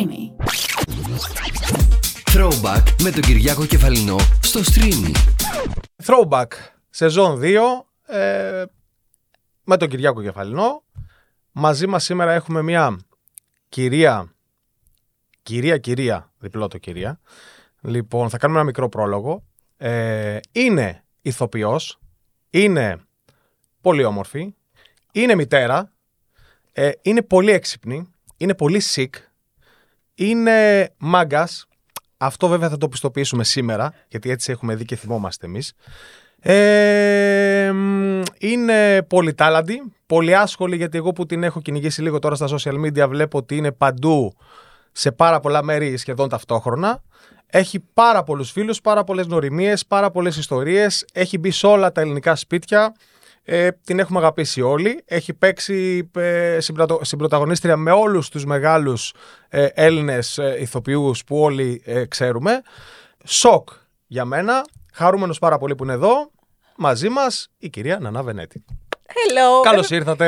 Streamy. Throwback με τον Κυριάκο Κεφαλινό στο Streamy. Throwback, σεζόν 2, ε, με τον Κυριάκο Κεφαλινό. Μαζί μας σήμερα έχουμε μια κυρία, κυρία, κυρία, διπλό το κυρία. Λοιπόν, θα κάνουμε ένα μικρό πρόλογο. Ε, είναι ηθοποιός, είναι πολύ όμορφη, είναι μητέρα, ε, είναι πολύ έξυπνη, είναι πολύ sick, είναι μάγκας. Αυτό βέβαια θα το πιστοποιήσουμε σήμερα, γιατί έτσι έχουμε δει και θυμόμαστε εμείς. Ε, μ, είναι πολύ τάλαντη, πολύ άσχολη, γιατί εγώ που την έχω κυνηγήσει λίγο τώρα στα social media βλέπω ότι είναι παντού σε πάρα πολλά μέρη σχεδόν ταυτόχρονα. Έχει πάρα πολλούς φίλους, πάρα πολλές νοημίες, πάρα πολλές ιστορίες. Έχει μπει σε όλα τα ελληνικά σπίτια. Ε, την έχουμε αγαπήσει όλοι. Έχει παίξει ε, συμπρωτα- συμπρωταγωνίστρια με όλους τους μεγάλους ε, Έλληνες ε, ηθοποιούς που όλοι ε, ξέρουμε. Σοκ για μένα. Χαρούμενος πάρα πολύ που είναι εδώ. Μαζί μας η κυρία Νανά Βενέτη. Hello. Καλώς ήρθατε.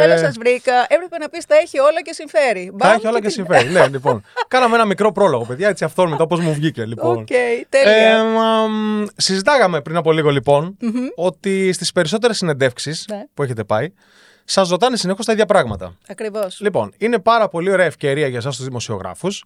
Καλώς σας βρήκα. Έπρεπε να πεις τα έχει όλα και συμφέρει. Τα Μπαμ έχει όλα και την- συμφέρει. ναι, λοιπόν. Κάναμε ένα μικρό πρόλογο, παιδιά, έτσι αυθόρμητα όπως μου βγήκε. Λοιπόν. Οκ, τέλεια. Ε, μ, συζητάγαμε πριν από λίγο λοιπόν ότι στις περισσότερες συνεντεύξεις Ναι. που έχετε πάει σας ρωτάνε συνεχώς τα ίδια πράγματα. Ακριβώς. Λοιπόν, είναι πάρα πολύ ωραία ευκαιρία για εσάς τους δημοσιογράφους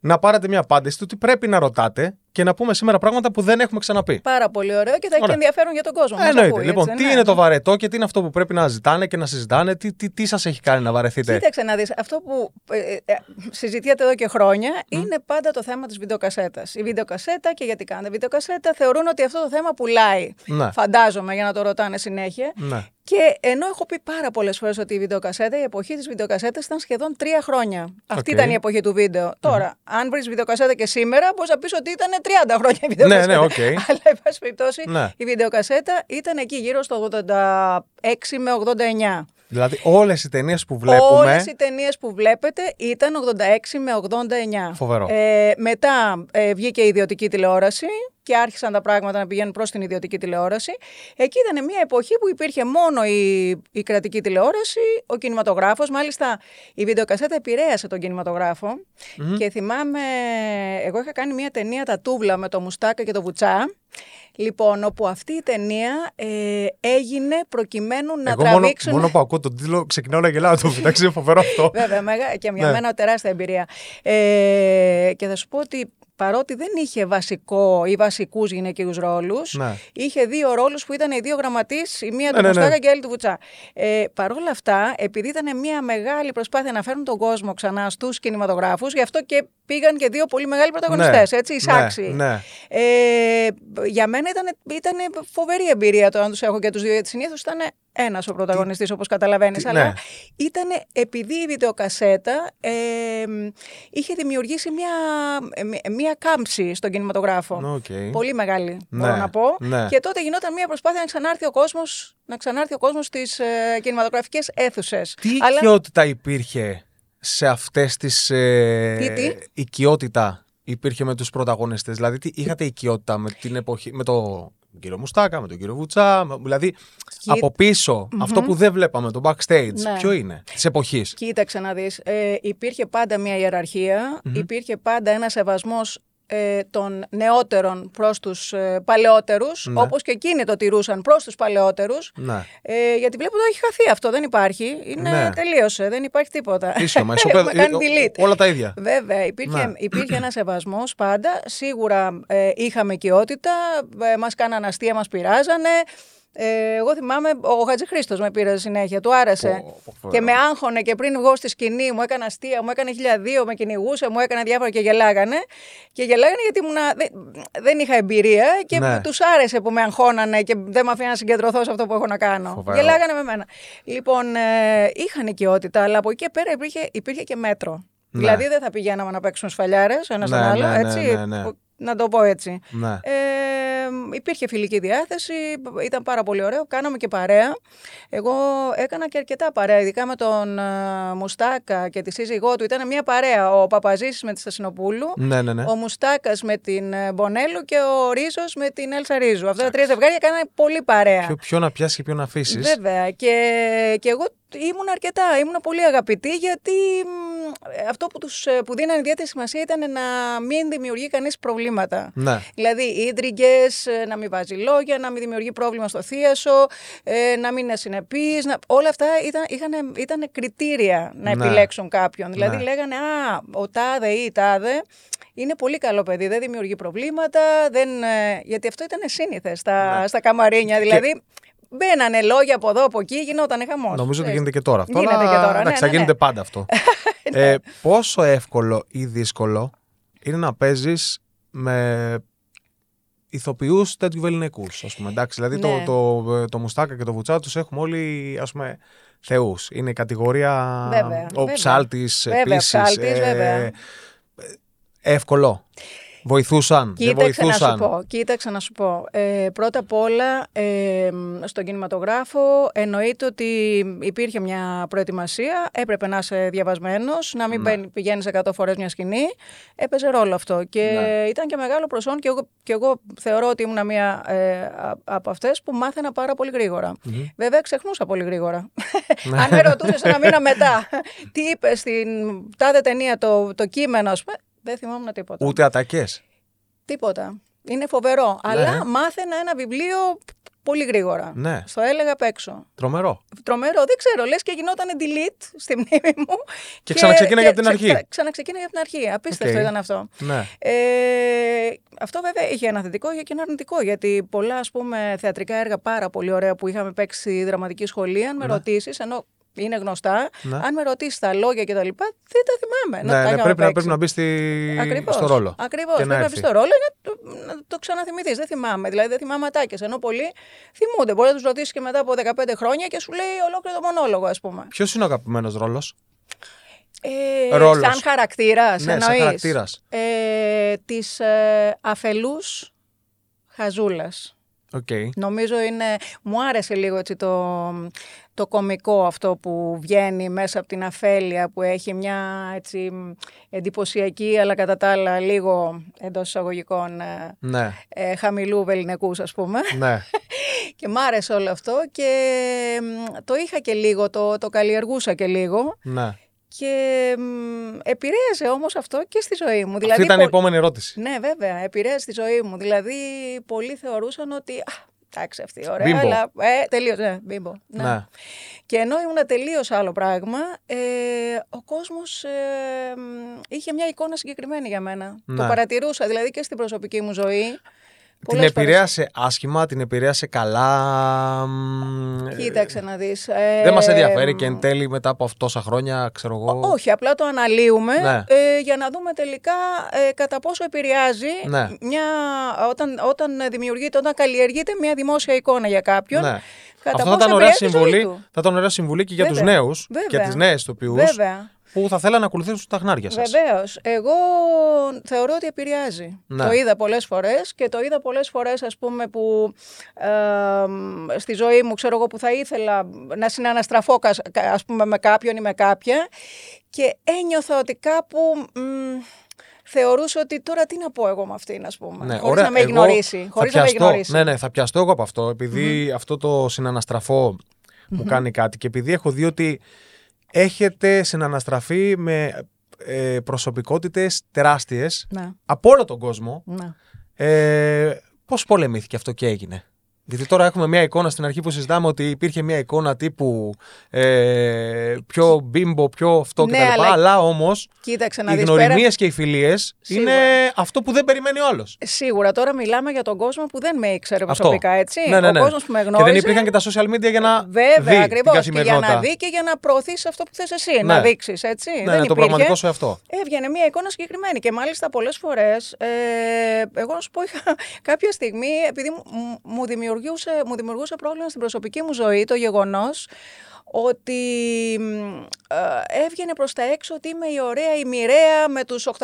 να πάρετε μια απάντηση του τι πρέπει να ρωτάτε και να πούμε σήμερα πράγματα που δεν έχουμε ξαναπεί. Πάρα πολύ ωραίο και θα έχει και Ωραία. ενδιαφέρον για τον κόσμο. μας Εννοείται. ακούει, λοιπόν, έτσι, τι ναι. είναι το βαρετό και τι είναι αυτό που πρέπει να ζητάνε και να συζητάνε, τι, τι, τι σας έχει κάνει να βαρεθείτε; Κοίταξε να δεις, αυτό που ε, ε, ε, συζητιέται εδώ και χρόνια είναι πάντα το θέμα της βιντεοκασέτας. Η βιντεοκασέτα και γιατί κάνετε βιντεοκασέτα θεωρούν ότι αυτό το θέμα πουλάει. Ναι. Φαντάζομαι για να το ρωτάνε συνέχεια. Ναι. Και ενώ έχω πει πάρα πολλές φορές ότι η βιντεοκασέτα, η εποχή της βιντεοκασέτας ήταν σχεδόν τρία χρόνια. Αυτή Οκ. ήταν η εποχή του βίντεο. Τώρα, αν βρεις βιντεοκασέτα και σήμερα, μπορείς να πεις ότι ήταν 30 χρόνια η βιντεοκασέτα. Ναι, ναι, οκ. Αλλά, εν πάση περιπτώσει, Ναι. η βιντεοκασέτα ήταν εκεί γύρω στο 86 με 89. Δηλαδή όλες οι ταινίες που βλέπουμε... Όλες οι ταινίες που βλέπετε ήταν 86 με 89. Φοβερό. Ε, μετά ε, βγήκε η ιδιωτική τηλεόραση και άρχισαν τα πράγματα να πηγαίνουν προς την ιδιωτική τηλεόραση. Εκεί ήταν μια εποχή που υπήρχε μόνο η, η κρατική τηλεόραση, ο κινηματογράφος. Μάλιστα η βιντεοκασέτα επηρέασε τον κινηματογραφο Και θυμάμαι, εγώ είχα κάνει μια ταινία τα τούβλα με το Μουστάκα και το Βουτσά. Λοιπόν, όπου αυτή η ταινία ε, έγινε προκειμένου να Εγώ μόνο, τραβήξουν... μόνο που ακούω τον τίτλο ξεκινάω να γελάω το εντάξει, είναι φοβερό αυτό. Βέβαια, μεγα... και για Ναι. μένα τεράστια εμπειρία. Ε, και θα σου πω ότι παρότι δεν είχε βασικό ή βασικούς γυναικείους ρόλους, Ναι. είχε δύο ρόλους που ήταν οι δύο γραμματείς, η μία του Ναι, ναι, ναι. Μουστάκα και η άλλη του Βουτσά. Ε, Παρ' όλα αυτά, επειδή ήταν μια μεγάλη προσπάθεια να φέρουν τον κόσμο ξανά στους κινηματογράφους, γι' αυτό και πήγαν και δύο πολύ μεγάλοι πρωταγωνιστές, Ναι. έτσι, Ναι, εισάξιοι. ναι. Ε, για μένα ήταν, ήταν φοβερή εμπειρία το να τους έχω και τους δύο, γιατί συνήθως ήταν ένας ο πρωταγωνιστής, όπως καταλαβαίνεις, Τι- αλλά ναι. ήταν επειδή η βιντεοκασέτα ε, είχε δημιουργήσει μια, ε, μια κάμψη στον κινηματογράφο. Οκ. Πολύ μεγάλη, Ναι, μπορώ να πω. ναι. Και τότε γινόταν μια προσπάθεια να ξανάρθει ο κόσμος, να ξανάρθει ο κόσμος στις ε, κινηματογραφικές αίθουσες. Τι Αλλά οικειότητα υπήρχε σε αυτές τις... Ε, Τι, τι; Οικειότητα υπήρχε με τους πρωταγωνιστές; Δηλαδή τι, είχατε οικειότητα με την εποχή, με τον κύριο Μουστάκα, με τον κύριο Βουτσά, με- δηλαδή από πίσω, αυτό που δεν βλέπαμε, το backstage, Ναι. ποιο είναι, της εποχής; Κοίταξε να δεις, ε, υπήρχε πάντα μια ιεραρχία, υπήρχε πάντα ένα σεβασμός ε, των νεότερων προς τους ε, παλαιότερους, Ναι. όπως και εκείνοι το τηρούσαν προς τους παλαιότερους. Ναι. Ε, γιατί βλέπω ότι έχει χαθεί αυτό, δεν υπάρχει. Είναι Ναι. τελείωσε, δεν υπάρχει τίποτα. Ίσομα, Έχουμε ισοπαίδο- κάνει ε, delete. όλα τα ίδια. Βέβαια, υπήρχε, Ναι. υπήρχε ένα σεβασμός πάντα. Σίγουρα ε, είχαμε οικειότητα, ε, μας κάνανε αστεία, μας πειράζανε. Ε, εγώ θυμάμαι, ο Χατζη Χρήστος με πήρε συνέχεια, του άρεσε. Πω, πω, φοβερό. και με άγχωνε και πριν βγω στη σκηνή, μου έκανε αστεία, μου έκανε χιλιαδίο, με κυνηγούσε, μου έκανε διάφορα και γελάγανε. Και γελάγανε γιατί ήμουνα, δεν, δεν είχα εμπειρία και Ναι. τους άρεσε που με αγχώνανε και δεν με αφήναν να συγκεντρωθώ σε αυτό που έχω να κάνω. Φοβερό. Γελάγανε με μένα. Λοιπόν, ε, είχαν οικειότητα, αλλά από εκεί και πέρα υπήρχε, υπήρχε και μέτρο. Ναι. Δηλαδή δεν θα πηγαίναμε να παίξουμε σφαλιάρες ένας στον Ναι, άλλο, ναι, ναι, έτσι. ναι, ναι. Να το πω έτσι. Ναι. Ε, υπήρχε φιλική διάθεση, ήταν πάρα πολύ ωραίο. Κάναμε και παρέα. Εγώ έκανα και αρκετά παρέα, ειδικά με τον ε, Μουστάκα και τη σύζυγό του. Ήταν μια παρέα. Ο Παπαζήσης με τη Στασινοπούλου, Ναι, ναι, ναι. ο Μουστάκας με την ε, Μπονέλου και ο Ρίζος με την Έλσα Ρίζου. Αυτά τα τρία ζευγάρια κάνανε πολύ παρέα. Ποιο, ποιο να πιάσει και ποιο να αφήσεις. Βέβαια. Και, και εγώ ήμουν αρκετά, ήμουν πολύ αγαπητή γιατί μ, αυτό που, τους, ε, που δίνανε ιδιαίτερη σημασία ήταν να μην δημιουργεί κανείς προβλήματα. Ναι. Δηλαδή ίντριγκες, ε, να μην βάζει λόγια, να μην δημιουργεί πρόβλημα στο θίασο, ε, να μην είναι συνεπής. Να... Όλα αυτά ήταν, είχαν, ήταν κριτήρια να Ναι. επιλέξουν κάποιον. Δηλαδή Ναι. λέγανε «Α, ο τάδε ή η τάδε είναι πολύ καλό παιδί, δεν δημιουργεί προβλήματα, δεν, ε, γιατί αυτό ήταν σύνηθες στα, Ναι. στα καμαρίνια. Δηλαδή μπαίνανε λόγια από εδώ, από εκεί, γινόταν χαμός. Νομίζω ότι Ε, γίνεται και τώρα αυτό. Γίνεται αλλά, και τώρα, ναι, εντάξει, ναι, θα γίνεται ναι. πάντα αυτό. ε, πόσο εύκολο ή δύσκολο είναι να παίζεις με ηθοποιούς τέτοιου βεληνικούς, ας πούμε. Εντάξει, δηλαδή Ναι. το, το, το Μουστάκα και το Βουτσά τους έχουμε όλοι ας πούμε, θεούς. Είναι η κατηγορία. Βέβαια, ο βέβαια. ψάλτης Βέβαια, επίσης. ψάλτης, βέβαια. εύκολο. Βοηθούσαν. δεν Κοίταξε να βοηθούσαν. σου πω. Κοίταξε να σου πω. Ε, πρώτα απ' όλα, ε, στον κινηματογράφο εννοείται ότι υπήρχε μια προετοιμασία. Έπρεπε να είσαι διαβασμένος, να μην Ναι. πηγαίνεις 100 φορές μια σκηνή. Έπαιζε ρόλο αυτό. Και Ναι. ήταν και μεγάλο προσόν και εγώ, και εγώ θεωρώ ότι ήμουν μία ε, α- από αυτές που μάθαινα πάρα πολύ γρήγορα. Βέβαια, ξεχνούσα πολύ γρήγορα. Ναι. Αν με ρωτούσες ένα μήνα μετά, τι είπες στην τάδε ταινία, το, το κείμενο, ας πούμε, δεν θυμόμουν τίποτα. Ούτε ατακές. Τίποτα. Είναι φοβερό. Ναι. Αλλά μάθαινα ένα βιβλίο πολύ γρήγορα. Ναι. Στο έλεγα απ' έξω. Τρομερό. Τρομερό, δεν ξέρω. Λες και γινόταν delete στη μνήμη μου. Και ξαναξεκίναγε από την αρχή. ξα- Ξαναξεκίναγε από την αρχή. Απίστευτο Οκ. ήταν αυτό. Ναι. Ε, αυτό βέβαια είχε ένα θετικό και ένα αρνητικό. Γιατί πολλά ας πούμε, θεατρικά έργα πάρα πολύ ωραία που είχαμε παίξει δραματική σχολή, αν με Ναι. ρωτήσεις, ενώ είναι γνωστά, Ναι. αν με ρωτήσεις τα λόγια κτλ., δεν τα θυμάμαι. ενώ τα Ναι, ναι, είχαμε πρέπει, να, παίξει. πρέπει να μπει στη... Ακριβώς, στο ρόλο. Ακριβώς. Και Πρέπει να έρθει. μπει στο ρόλο ή να το, να το ξαναθυμηθείς. Δεν θυμάμαι. Δηλαδή δεν θυμάμαι ατάκες. Ενώ πολλοί θυμούνται. Μπορεί να τους ρωτήσεις και μετά από 15 χρόνια και σου λέει ολόκληρο το μονόλογο, ας πούμε. Ποιος είναι ο αγαπημένος ρόλος, Ε, Ρόλος. Σαν χαρακτήρας. Ναι, σαν εννοείς. χαρακτήρας. Ε, Της ε, αφελούς χαζούλας. Οκ. Νομίζω είναι. Μου άρεσε λίγο έτσι το, το κομικό αυτό που βγαίνει μέσα από την αφέλεια που έχει μια έτσι εντυπωσιακή αλλά κατά τα άλλα λίγο εντός εισαγωγικών ε, Ναι, ε, χαμηλού βεληνικούς ας πούμε ναι. και μ' άρεσε όλο αυτό και μ, το είχα και λίγο, το, το καλλιεργούσα και λίγο ναι. Και μ, επηρέασε όμως αυτό και στη ζωή μου. Αυτή ήταν η πο- επόμενη ερώτηση. ναι, βέβαια, επηρέασε τη ζωή μου. Δηλαδή, πολλοί θεωρούσαν ότι. Α, εντάξει, αυτή ωραία, Μπίμπο. αλλά. Ε, τελείω. Ναι, μπίμπο. Ναι. Ναι. Και ενώ ήμουν τελείως άλλο πράγμα, ε, ο κόσμος ε, μ, είχε μια εικόνα συγκεκριμένη για μένα. Ναι. Το παρατηρούσα, δηλαδή και στην προσωπική μου ζωή. Την πολλές φορές. επηρέασε άσχημα, την επηρέασε καλά. μ, ε, Κοίταξε να δεις. Δεν μας ε, ενδιαφέρει και εν τέλει μετά από τόσα χρόνια, ξέρω εγώ. Όχι, απλά το αναλύουμε Ναι. ε, για να δούμε τελικά ε, κατά πόσο επηρεάζει Ναι. μια, όταν, όταν δημιουργείται, όταν καλλιεργείται μια δημόσια εικόνα για κάποιον. Ναι. Κατά Αυτό θα πόσο ήταν ωραία επηρεάζει τη ζωή συμβουλή. του. Θα ήταν ωραία συμβουλή και για τους Βέβαια. νέους και Βέβαια. τις νέες ηθοποιούς Βέβαια. Που θα θέλαν να ακολουθήσουν τα χνάρια σας. Βεβαίως. Εγώ θεωρώ ότι επηρεάζει. Ναι. Το είδα πολλές φορές και το είδα πολλές φορές, ας πούμε, που ε, μ, στη ζωή μου, ξέρω εγώ, που θα ήθελα να συναναστραφώ, κα- κα- ας πούμε, με κάποιον ή με κάποια και ένιωθα ότι κάπου. μ, Θεωρούσα ότι τώρα τι να πω εγώ με αυτήν, ας πούμε. Ναι, χωρίς ωραία. να με Εγώ γνωρίσει. θα Χωρίς να με πιαστώ- γνωρίσει. Ναι, ναι, θα πιαστώ εγώ από αυτό. επειδή αυτό το συναναστραφώ μου κάνει κάτι και επειδή έχω δει ότι έχετε συναναστραφεί με ε, προσωπικότητες τεράστιες Να, από όλο τον κόσμο. να. Ε, πώς πολεμήθηκε αυτό και έγινε; Γιατί τώρα έχουμε μια εικόνα στην αρχή που συζητάμε ότι υπήρχε μια εικόνα τύπου ε, πιο μπίμπο, πιο αυτό Ναι, κτλ. αλλά- Αλλά όμως Κοίταξε να οι δεις γνωριμίες πέρα... και οι φιλίες Σίγουρα. είναι αυτό που δεν περιμένει ο άλλος. Σίγουρα τώρα μιλάμε για τον κόσμο που δεν με ήξερε Αυτό. προσωπικά, έτσι. Ναι, ναι, ναι. Ο κόσμος που με Και γνώριζε. δεν υπήρχαν και τα social media για να Βέβαια, δει την ακριβώς. Και για καθημερινότητα. να δει και για να προωθήσει αυτό που θες εσύ, Ναι. να δείξεις. Έτσι. Ναι, δεν ναι, το υπήρχε. πραγματικό σου αυτό. Έβγαινε μια εικόνα συγκεκριμένη και μάλιστα πολλές φορές, ε, εγώ να σου πω, είχα κάποια στιγμή, επειδή μου, μου- μου, δημιουργούσε, μου δημιουργούσε πρόβλημα στην προσωπική μου ζωή το γεγονός ότι μ, ε, έβγαινε προς τα έξω ότι είμαι η ωραία, η μοιραία με τους 850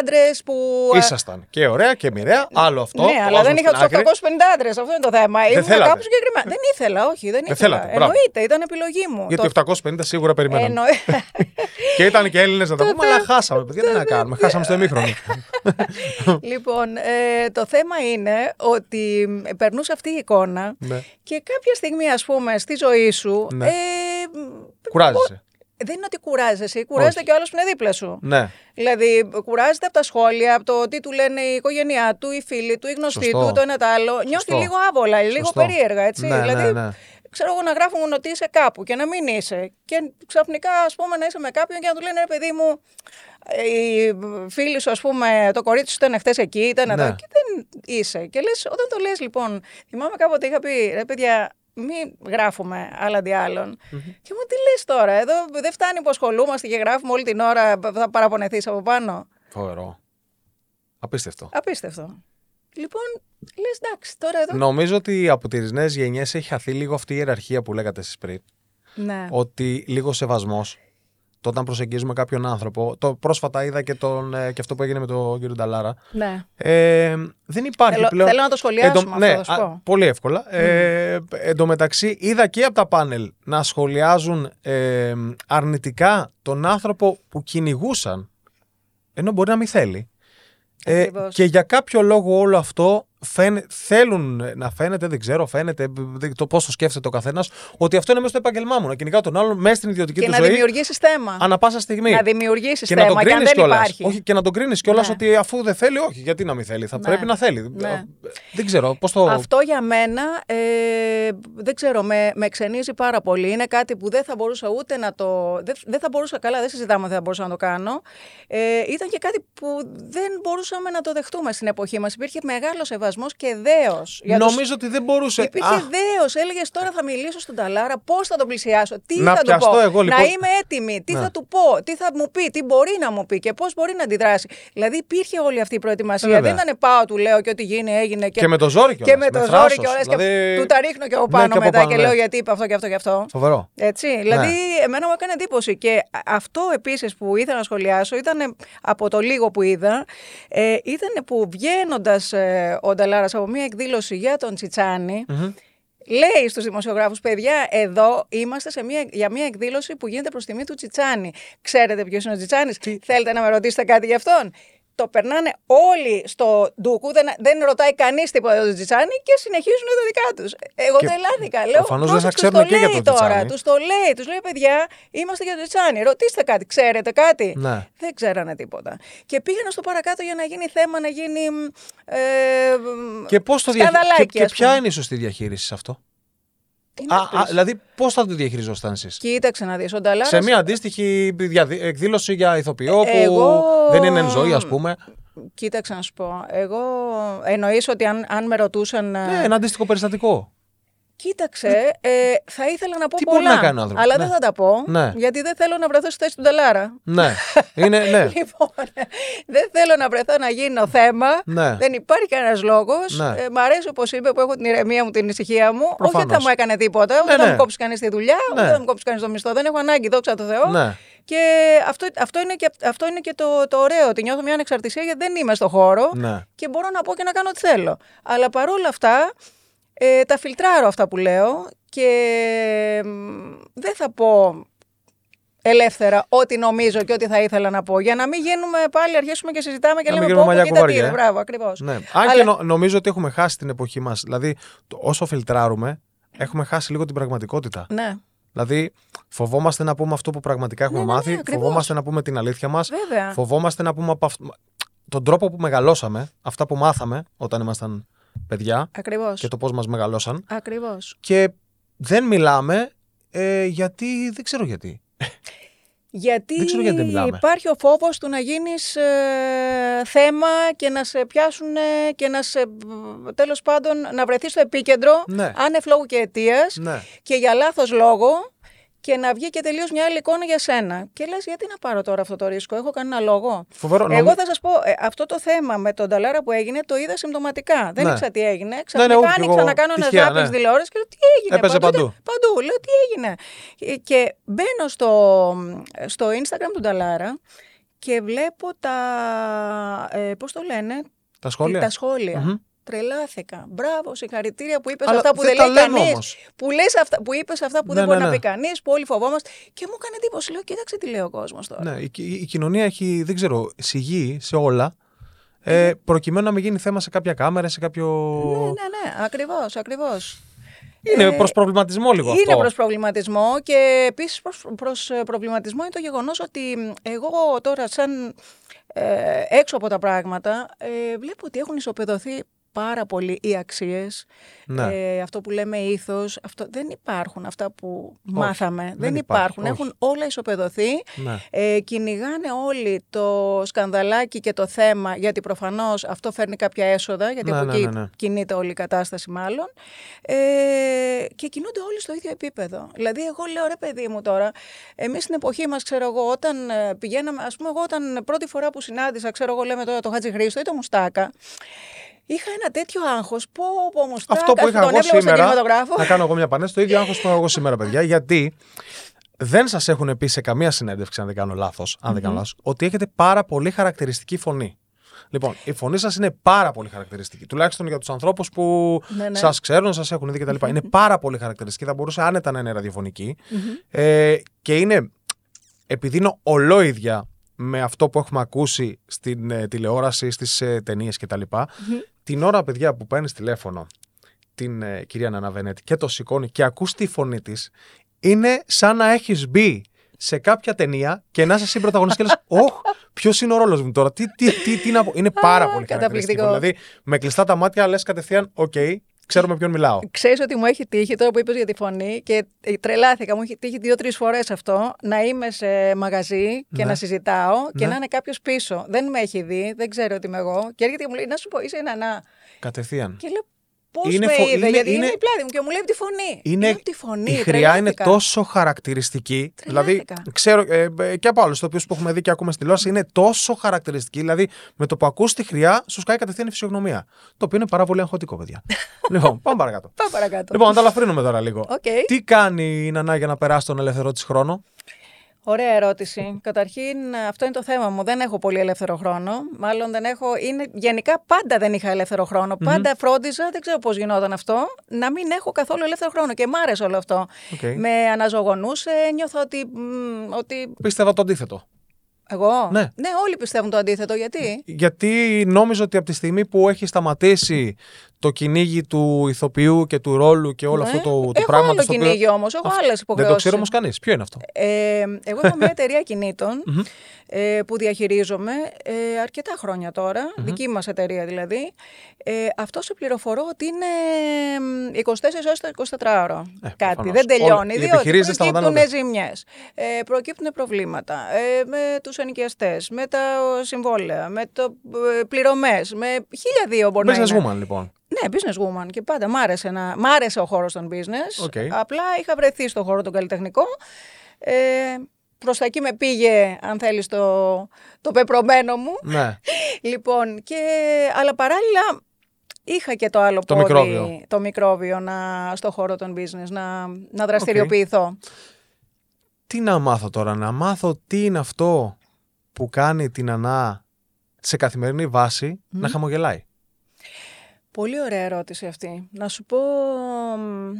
άντρες που... ε, Ήσασταν και ωραία και μοιραία, άλλο αυτό. ναι, το αλλά βάζουμε δεν είχα στην τους άκρη. 850 άντρες. Αυτό είναι το θέμα. Ήμουν θέλατε. κάπου συγκεκριμένα. δεν ήθελα, όχι, δεν ήθελα. θέλατε, μπράβο. Εννοείται, ήταν επιλογή μου. Γιατί Το- 850 σίγουρα περιμέναν. Εννοεί- Και ήταν και Έλληνες να τα πούμε, αλλά χάσαμε. Παιδιά, τι να κάνουμε. Χάσαμε στο ημίχρονο. λοιπόν, ε, το θέμα είναι ότι περνούσε αυτή η εικόνα Ναι. και κάποια στιγμή, ας πούμε, στη ζωή σου, Ναι. Ε, Κουράζεσαι. Δεν είναι ότι κουράζεσαι, κουράζεται Όχι. και ο άλλος που είναι δίπλα σου. Ναι. Δηλαδή, κουράζεται από τα σχόλια, από το τι του λένε η οικογένειά του, οι φίλοι του, οι γνωστοί Σωστό. του, το ένα το άλλο. Νιώθει Σωστό. λίγο άβολα, λίγο Σωστό. περίεργα, έτσι. Ναι, δηλαδή, ναι, ναι. ξέρω εγώ να γράφουν ότι είσαι κάπου και να μην είσαι. Και ξαφνικά, ας πούμε, να είσαι με κάποιον και να του λένε ρε παιδί μου, ε, οι φίλοι σου, ας πούμε, το κορίτσι σου ήταν χθες εκεί, ήταν εδώ. Ναι. Και δεν είσαι. Και λες, όταν το λες, λοιπόν, θυμάμαι κάποτε είχα πει, ρε παιδιά, μην γράφουμε άλλα αντί άλλων. Και μου τι λες τώρα, εδώ δεν φτάνει που ασχολούμαστε και γράφουμε όλη την ώρα, θα παραπονεθείς από πάνω. Φοβερό. Απίστευτο. Απίστευτο. Λοιπόν, λες εντάξει, τώρα εδώ. Νομίζω ότι από τις νέες γενιές έχει χαθεί λίγο αυτή η ιεραρχία που λέγατε εσείς πριν. Ναι. Ότι λίγο σεβασμός. Το όταν προσεγγίζουμε κάποιον άνθρωπο. Το πρόσφατα είδα και, τον, ε, και αυτό που έγινε με τον κύριο Νταλάρα. ναι. Ε, δεν υπάρχει Θέλω- πλέον. θέλω να το σχολιάσουμε Εντω- αυτό, ναι, θα σου α, πω. πολύ εύκολα. Ε, εν τω μεταξύ, είδα και από τα πάνελ να σχολιάζουν ε, αρνητικά τον άνθρωπο που κυνηγούσαν, ενώ μπορεί να μην θέλει. Ε, Ακριβώς. και για κάποιο λόγο όλο αυτό φαίνε- θέλουν να φαίνεται, δεν ξέρω, φαίνεται δεν- το πώς το σκέφτεται ο καθένας, ότι αυτό είναι μέσα στο επάγγελμά μου. Να κυνηγάω τον άλλον μέσα στην ιδιωτική Και του να ζωή. δημιουργήσεις θέμα. Ανά πάσα στιγμή. Να δημιουργήσεις και θέμα. να τον και αν κρίνεις δεν κιόλας. υπάρχει. Όχι, και να τον κρίνεις κιόλας Ναι. ότι αφού δεν θέλει, όχι. Γιατί να μην θέλει. Θα Ναι. πρέπει να θέλει. Ναι. Δεν ξέρω πώς το. Αυτό για μένα, ε, δεν ξέρω, με, με ξενίζει πάρα πολύ. Είναι κάτι που δεν θα μπορούσα ούτε να το... Δεν, δεν θα μπορούσα, καλά δεν συζητάμε ότι θα μπορούσα να το κάνω. Ε, ήταν και κάτι που δεν μπορούσαμε να το δεχτούμε στην εποχή μας. Υπήρχε μεγάλος σεβασμός και δέος. για τους- Νομίζω ότι δεν μπορούσε. Υπήρχε Α, δέος. Έλεγες τώρα θα μιλήσω στον Ταλάρα, πώς θα τον πλησιάσω, τι Να θα του πιαστώ πω. εγώ, λοιπόν. Να είμαι έτοιμη, τι Ναι. θα του πω, τι θα μου πει, τι μπορεί να μου πει και πώς μπορεί να αντιδράσει. Δηλαδή υπήρχε όλη αυτή η προετοιμασία. Ε, βέβαια. δεν ήταν πάω, του λέω και ό,τι γίνει έγινε. Και, Και με το ζόρι και κιόλας, με το με ζόρι θράσος, κιόλας δηλαδή- Και του τα ρίχνω και εγώ Ναι, πάνω και από μετά πάνω, και ναι. λέω γιατί είπε αυτό και αυτό και αυτό. Φοβερό. Έτσι. Δηλαδή, εμένα μου έκανε εντύπωση. Και αυτό επίσης που ήθελα να σχολιάσω ήταν από το λίγο που είδα. Ε, ήταν που βγαίνοντας ο Νταλάρα από μια εκδήλωση για τον τσιτσανι Λέει στους δημοσιογράφους, παιδιά, εδώ είμαστε σε μια, για μια εκδήλωση που γίνεται προς τιμή του Τσιτσάνη. Ξέρετε ποιος είναι ο Τσιτσάνης, θέλετε να με ρωτήσετε κάτι γι' αυτόν; Το περνάνε όλοι στο ντούκου, δεν, δεν ρωτάει κανείς τίποτα για τον Τσιτσάνη και συνεχίζουν τα δικά τους. Εγώ Και τρελάθηκα. Λέω, προφανώς δεν θα «Πρόσεξε, ξέρουν τους το και για λέει τον τώρα, Τσιτσάνη». τους το λέει, τους λέει, παιδιά, είμαστε για τον Τσιτσάνη, ρωτήστε κάτι, ξέρετε κάτι; Ναι. Δεν ξέρανε τίποτα. Και πήγαινα στο παρακάτω για να γίνει θέμα, να γίνει. Ε, Και πώς το διαχειρίζεσαι. σκανδαλάκι, Και, και ας ποια πούμε. είναι η σωστή διαχείριση σε αυτό; Τι να Α, α, πεις. δηλαδή, πώς θα το διαχειριζόσασταν εσεί. Κοίταξε να δεις, ο Νταλάρας... Σε μια αντίστοιχη διαδη- εκδήλωση για ηθοποιό που Εγώ- δεν είναι εν ζωή, ας πούμε. Κοίταξε να σου πω. Εγώ εννοείς ότι αν, αν με ρωτούσαν... ε, Ναι, ένα αντίστοιχο περιστατικό. Κοίταξε, ε, θα ήθελα να πω Τι μπορεί πολλά. να κάνει ο άνθρωπος, Αλλά ναι. δεν θα τα πω. Ναι. Γιατί δεν θέλω να βρεθώ στη θέση του Νταλάρα. ναι. Είναι, ναι. Λοιπόν, δεν θέλω να βρεθώ να γίνω θέμα. Ναι. Δεν υπάρχει κανένας λόγος. Ναι. Ε, μ' αρέσει όπως είπε που έχω την ηρεμία μου, την ησυχία μου. Όχι Προφανώς. ότι θα μου έκανε τίποτα, ούτε Ναι, θα ναι. μου κόψει κανείς τη δουλειά, ούτε Ναι. θα μου κόψει κανείς το μισθό. Δεν έχω ανάγκη, δόξα τω Θεώ. Ναι. Και αυτό, αυτό είναι και, αυτό είναι και το, το ωραίο, ότι νιώθω μια ανεξαρτησία γιατί δεν είμαι στο χώρο Ναι. και μπορώ να πω και να κάνω ό,τι θέλω. Αλλά παρόλα αυτά, ε, τα φιλτράρω αυτά που λέω και μ, δεν θα πω ελεύθερα ό,τι νομίζω και ό,τι θα ήθελα να πω. Για να μην γίνουμε πάλι, αρχίσουμε και συζητάμε και Να μην λέμε γίνουμε πω, πω μαλλιά κοίτα τι κουβάρια, είδε. ε. Μπράβο, ακριβώς. Ναι. Αν Αλλά- και νο- νομίζω ότι έχουμε χάσει την εποχή μας. Δηλαδή, το- όσο φιλτράρουμε, έχουμε χάσει λίγο την πραγματικότητα. Ναι, Δηλαδή, φοβόμαστε να πούμε αυτό που πραγματικά έχουμε Ναι, ναι, ναι, μάθει, ακριβώς. φοβόμαστε να πούμε την αλήθεια μας, βέβαια. φοβόμαστε να πούμε από αυ- τον τρόπο που μεγαλώσαμε, αυτά που μάθαμε όταν ήμασταν παιδιά Ακριβώς. και το πώς μας μεγαλώσαν. Ακριβώς. Και δεν μιλάμε ε, γιατί δεν ξέρω γιατί. Γιατί Δεν ξέρω γιατί δεν μιλάμε. υπάρχει ο φόβος του να γίνεις ε, θέμα και να σε πιάσουν ε, και να σε, τέλος πάντων, να βρεθείς στο επίκεντρο, Ναι. άνευ λόγου και αιτίας Ναι. και για λάθος λόγο και να βγει και τελείως μια άλλη εικόνα για σένα. Και λες, γιατί να πάρω τώρα αυτό το ρίσκο, έχω κανένα λόγο; Φοβερό. Εγώ Νομι- θα σας πω, ε, αυτό το θέμα με τον Ταλάρα που έγινε το είδα συμπτωματικά. Δεν Ναι. ήξερα τι έγινε. ναι, Ξαφνικά ούτε κι άνοιξα εγώ. να κάνω ένα Τυχαία, ζάπινγκ ναι. τηλεόραση και λέω τι έγινε. Έπαιζε ήταν- παντού. Παντού. Λέω τι έγινε; Ε, Και μπαίνω στο, στο Instagram του Νταλάρα και βλέπω τα. Ε, Πώς το λένε, Τα σχόλια. τα σχόλια. Μμμ. Τρελάθηκα. Μπράβο, συγχαρητήρια που είπες Αλλά αυτά που δεν δεν, τα λέει λέμε κανείς. όμως. Που, λες αυτά, που είπες αυτά που Ναι, δεν μπορεί ναι, να ναι. πει κανείς, που όλοι φοβόμαστε. Και μου έκανε εντύπωση. Λέω, κοίταξε τι λέει ο κόσμος τώρα. Ναι, η, η- η κοινωνία έχει, δεν ξέρω, σιγή σε όλα. Ε, προκειμένου να μην γίνει θέμα σε κάποια κάμερα, σε κάποιο. Ναι, ναι, ναι, ακριβώς, ακριβώς. Είναι Ε, προς προβληματισμό λίγο Είναι αυτό. προς προβληματισμό και επίσης προς, προς ε, προβληματισμό είναι το γεγονός ότι μ, εγώ τώρα σαν ε, έξω από τα πράγματα ε, βλέπω ότι έχουν ισοπεδωθεί πάρα πολύ οι αξίες, Ναι. ε, αυτό που λέμε ήθος, αυτό, δεν υπάρχουν αυτά που μάθαμε, δεν, δεν υπάρχουν, υπάρχει, έχουν όλα ισοπεδωθεί. Ναι. Ε, κυνηγάνε όλοι το σκανδαλάκι και το θέμα, γιατί προφανώς αυτό φέρνει κάποια έσοδα, γιατί Ναι, από ναι, εκεί ναι, ναι. κινείται όλη η κατάσταση μάλλον. Ε, και κινούνται όλοι στο ίδιο επίπεδο. Δηλαδή, εγώ λέω ρε παιδί μου τώρα, εμείς στην εποχή μας, ξέρω εγώ, όταν ε, πηγαίναμε, ας πούμε, εγώ όταν πρώτη φορά που συνάντησα, ξέρω εγώ, λέμε τώρα το Χατζη Χρήστο ή το Μουστάκα, είχα ένα τέτοιο άγχος, πω, πω, Μουστάκα, Αυτό που είχα τον εγώ έβλεπα στον σήμερα. κινηματογράφο. Να κάνω εγώ μια πανέση. Το ίδιο άγχος που έχω εγώ σήμερα, παιδιά. Γιατί δεν σας έχουν πει σε καμία συνέντευξη, αν δεν κάνω λάθος, αν δεν κάνω λάθος, ότι έχετε πάρα πολύ χαρακτηριστική φωνή. Λοιπόν, η φωνή σας είναι πάρα πολύ χαρακτηριστική. Τουλάχιστον για τους ανθρώπους που Ναι, ναι. σας ξέρουν, σας έχουν δει κτλ. Είναι πάρα πολύ χαρακτηριστική. Θα μπορούσε άνετα να είναι ραδιοφωνική. Ε, και είναι, επειδή είναι ολόιδια με αυτό που έχουμε ακούσει στην ε, τηλεόραση, στις ε, ταινίες κτλ. Την ώρα, παιδιά, που παίρνεις τηλέφωνο την ε, κυρία Ναναβενέτη και το σηκώνει και ακούς τη φωνή της, είναι σαν να έχεις μπει σε κάποια ταινία και να είσαι εσύ πρωταγωνιστής και λες «Ωχ, ποιος είναι ο ρόλος μου τώρα, τι, τι, τι, τι να πω». Είναι πάρα πολύ χαρακτηριστικό. καταπληκτικό. Δηλαδή, με κλειστά τα μάτια λες κατευθείαν «OK, ξέρω με ποιον μιλάω». Ξέρεις ότι μου έχει τύχει τώρα που είπες για τη φωνή και ε, τρελάθηκα. Μου έχει τύχει δύο-τρεις φορές αυτό να είμαι σε μαγαζί και Ναι. να συζητάω και Ναι. να είναι κάποιος πίσω. Δεν με έχει δει, δεν ξέρει ότι είμαι εγώ. Και έρχεται και μου λέει: Να σου πω, είσαι ένα να. Κατευθείαν. Και λέω: Πώς Είναι με φο- είδε, είναι- γιατί είναι, είναι- η πλάτη μου και μου λέει τη φωνή. Είναι, Λέω, τη φωνή. η χροιά είναι τρελάθηκα. τόσο χαρακτηριστική. Δηλαδή, Τρελάθηκα. ξέρω ε, ε, και από άλλους τύπους που έχουμε δει και ακούμε στη τηλεόραση, είναι τόσο χαρακτηριστική. Δηλαδή, με το που ακούς τη χροιά, σου σκάει κατευθείαν η φυσιογνωμία. Το οποίο είναι πάρα πολύ αγχωτικό, παιδιά. λοιπόν, πάμε παρακάτω. Πάω παρακάτω. λοιπόν, να τα ελαφρύνουμε τώρα λίγο. Οκ. Τι κάνει η Νανά για να περάσει τον ελεύθερο της χρόνο; Ωραία ερώτηση. Καταρχήν, αυτό είναι το θέμα μου. Δεν έχω πολύ ελεύθερο χρόνο. Μάλλον δεν έχω. Είναι, γενικά πάντα δεν είχα ελεύθερο χρόνο. Πάντα φρόντιζα, δεν ξέρω πώς γινόταν αυτό, να μην έχω καθόλου ελεύθερο χρόνο. Και μ' άρεσε όλο αυτό. Οκ. Με αναζωογονούσε, νιώθω ότι. μ, ότι Πίστευα το αντίθετο. εγώ; Ναι. όλοι πιστεύουν το αντίθετο. Γιατί; Γιατί νόμιζα ότι από τη στιγμή που έχει σταματήσει το κυνήγι του ηθοποιού και του ρόλου και όλο Ναι. αυτό το, το έχω πράγμα. άλλο στο οποίο- κυνήγι όμως. Έχω Αυτό- άλλες Δεν υποχρεώσεις. το ξέρει όμως κανείς. Ποιο είναι αυτό; Ε, εγώ έχω μια εταιρεία ακινήτων ε, που διαχειρίζομαι ε, αρκετά χρόνια τώρα, δική μας εταιρεία δηλαδή. Ε, αυτό σε πληροφορώ ότι είναι μ, 24 ώρες το 24 ώρο. Ε, Κάτι, προφανώς. δεν τελειώνει, Όλοι- οι διότι επιχειρήσεις δεν σταματάνε προκύπτουν ζημιές, ε, προκύπτουν προβλήματα ε, με τους ενοικιαστές, με τα συμβόλαια, με το, ε, πληρωμές, με χίλια δύο μπορεί να Business είναι. woman, λοιπόν. Ναι, business woman και πάντα μ' άρεσε, να... μ' άρεσε ο χώρος των business. OK. Απλά είχα βρεθεί στο χώρο τον καλλιτεχνικό. Ε, προς τα εκεί με πήγε, αν θέλεις, το, το πεπρωμένο μου. ναι. Λοιπόν, και, αλλά παράλληλα είχα και το άλλο Το πόδι, μικρόβιο. το μικρόβιο να, στο χώρο των business, να, να δραστηριοποιηθώ. Τι να μάθω τώρα, να μάθω τι είναι αυτό που κάνει την Ανά σε καθημερινή βάση να χαμογελάει. Πολύ ωραία ερώτηση αυτή. Να σου πω, μ,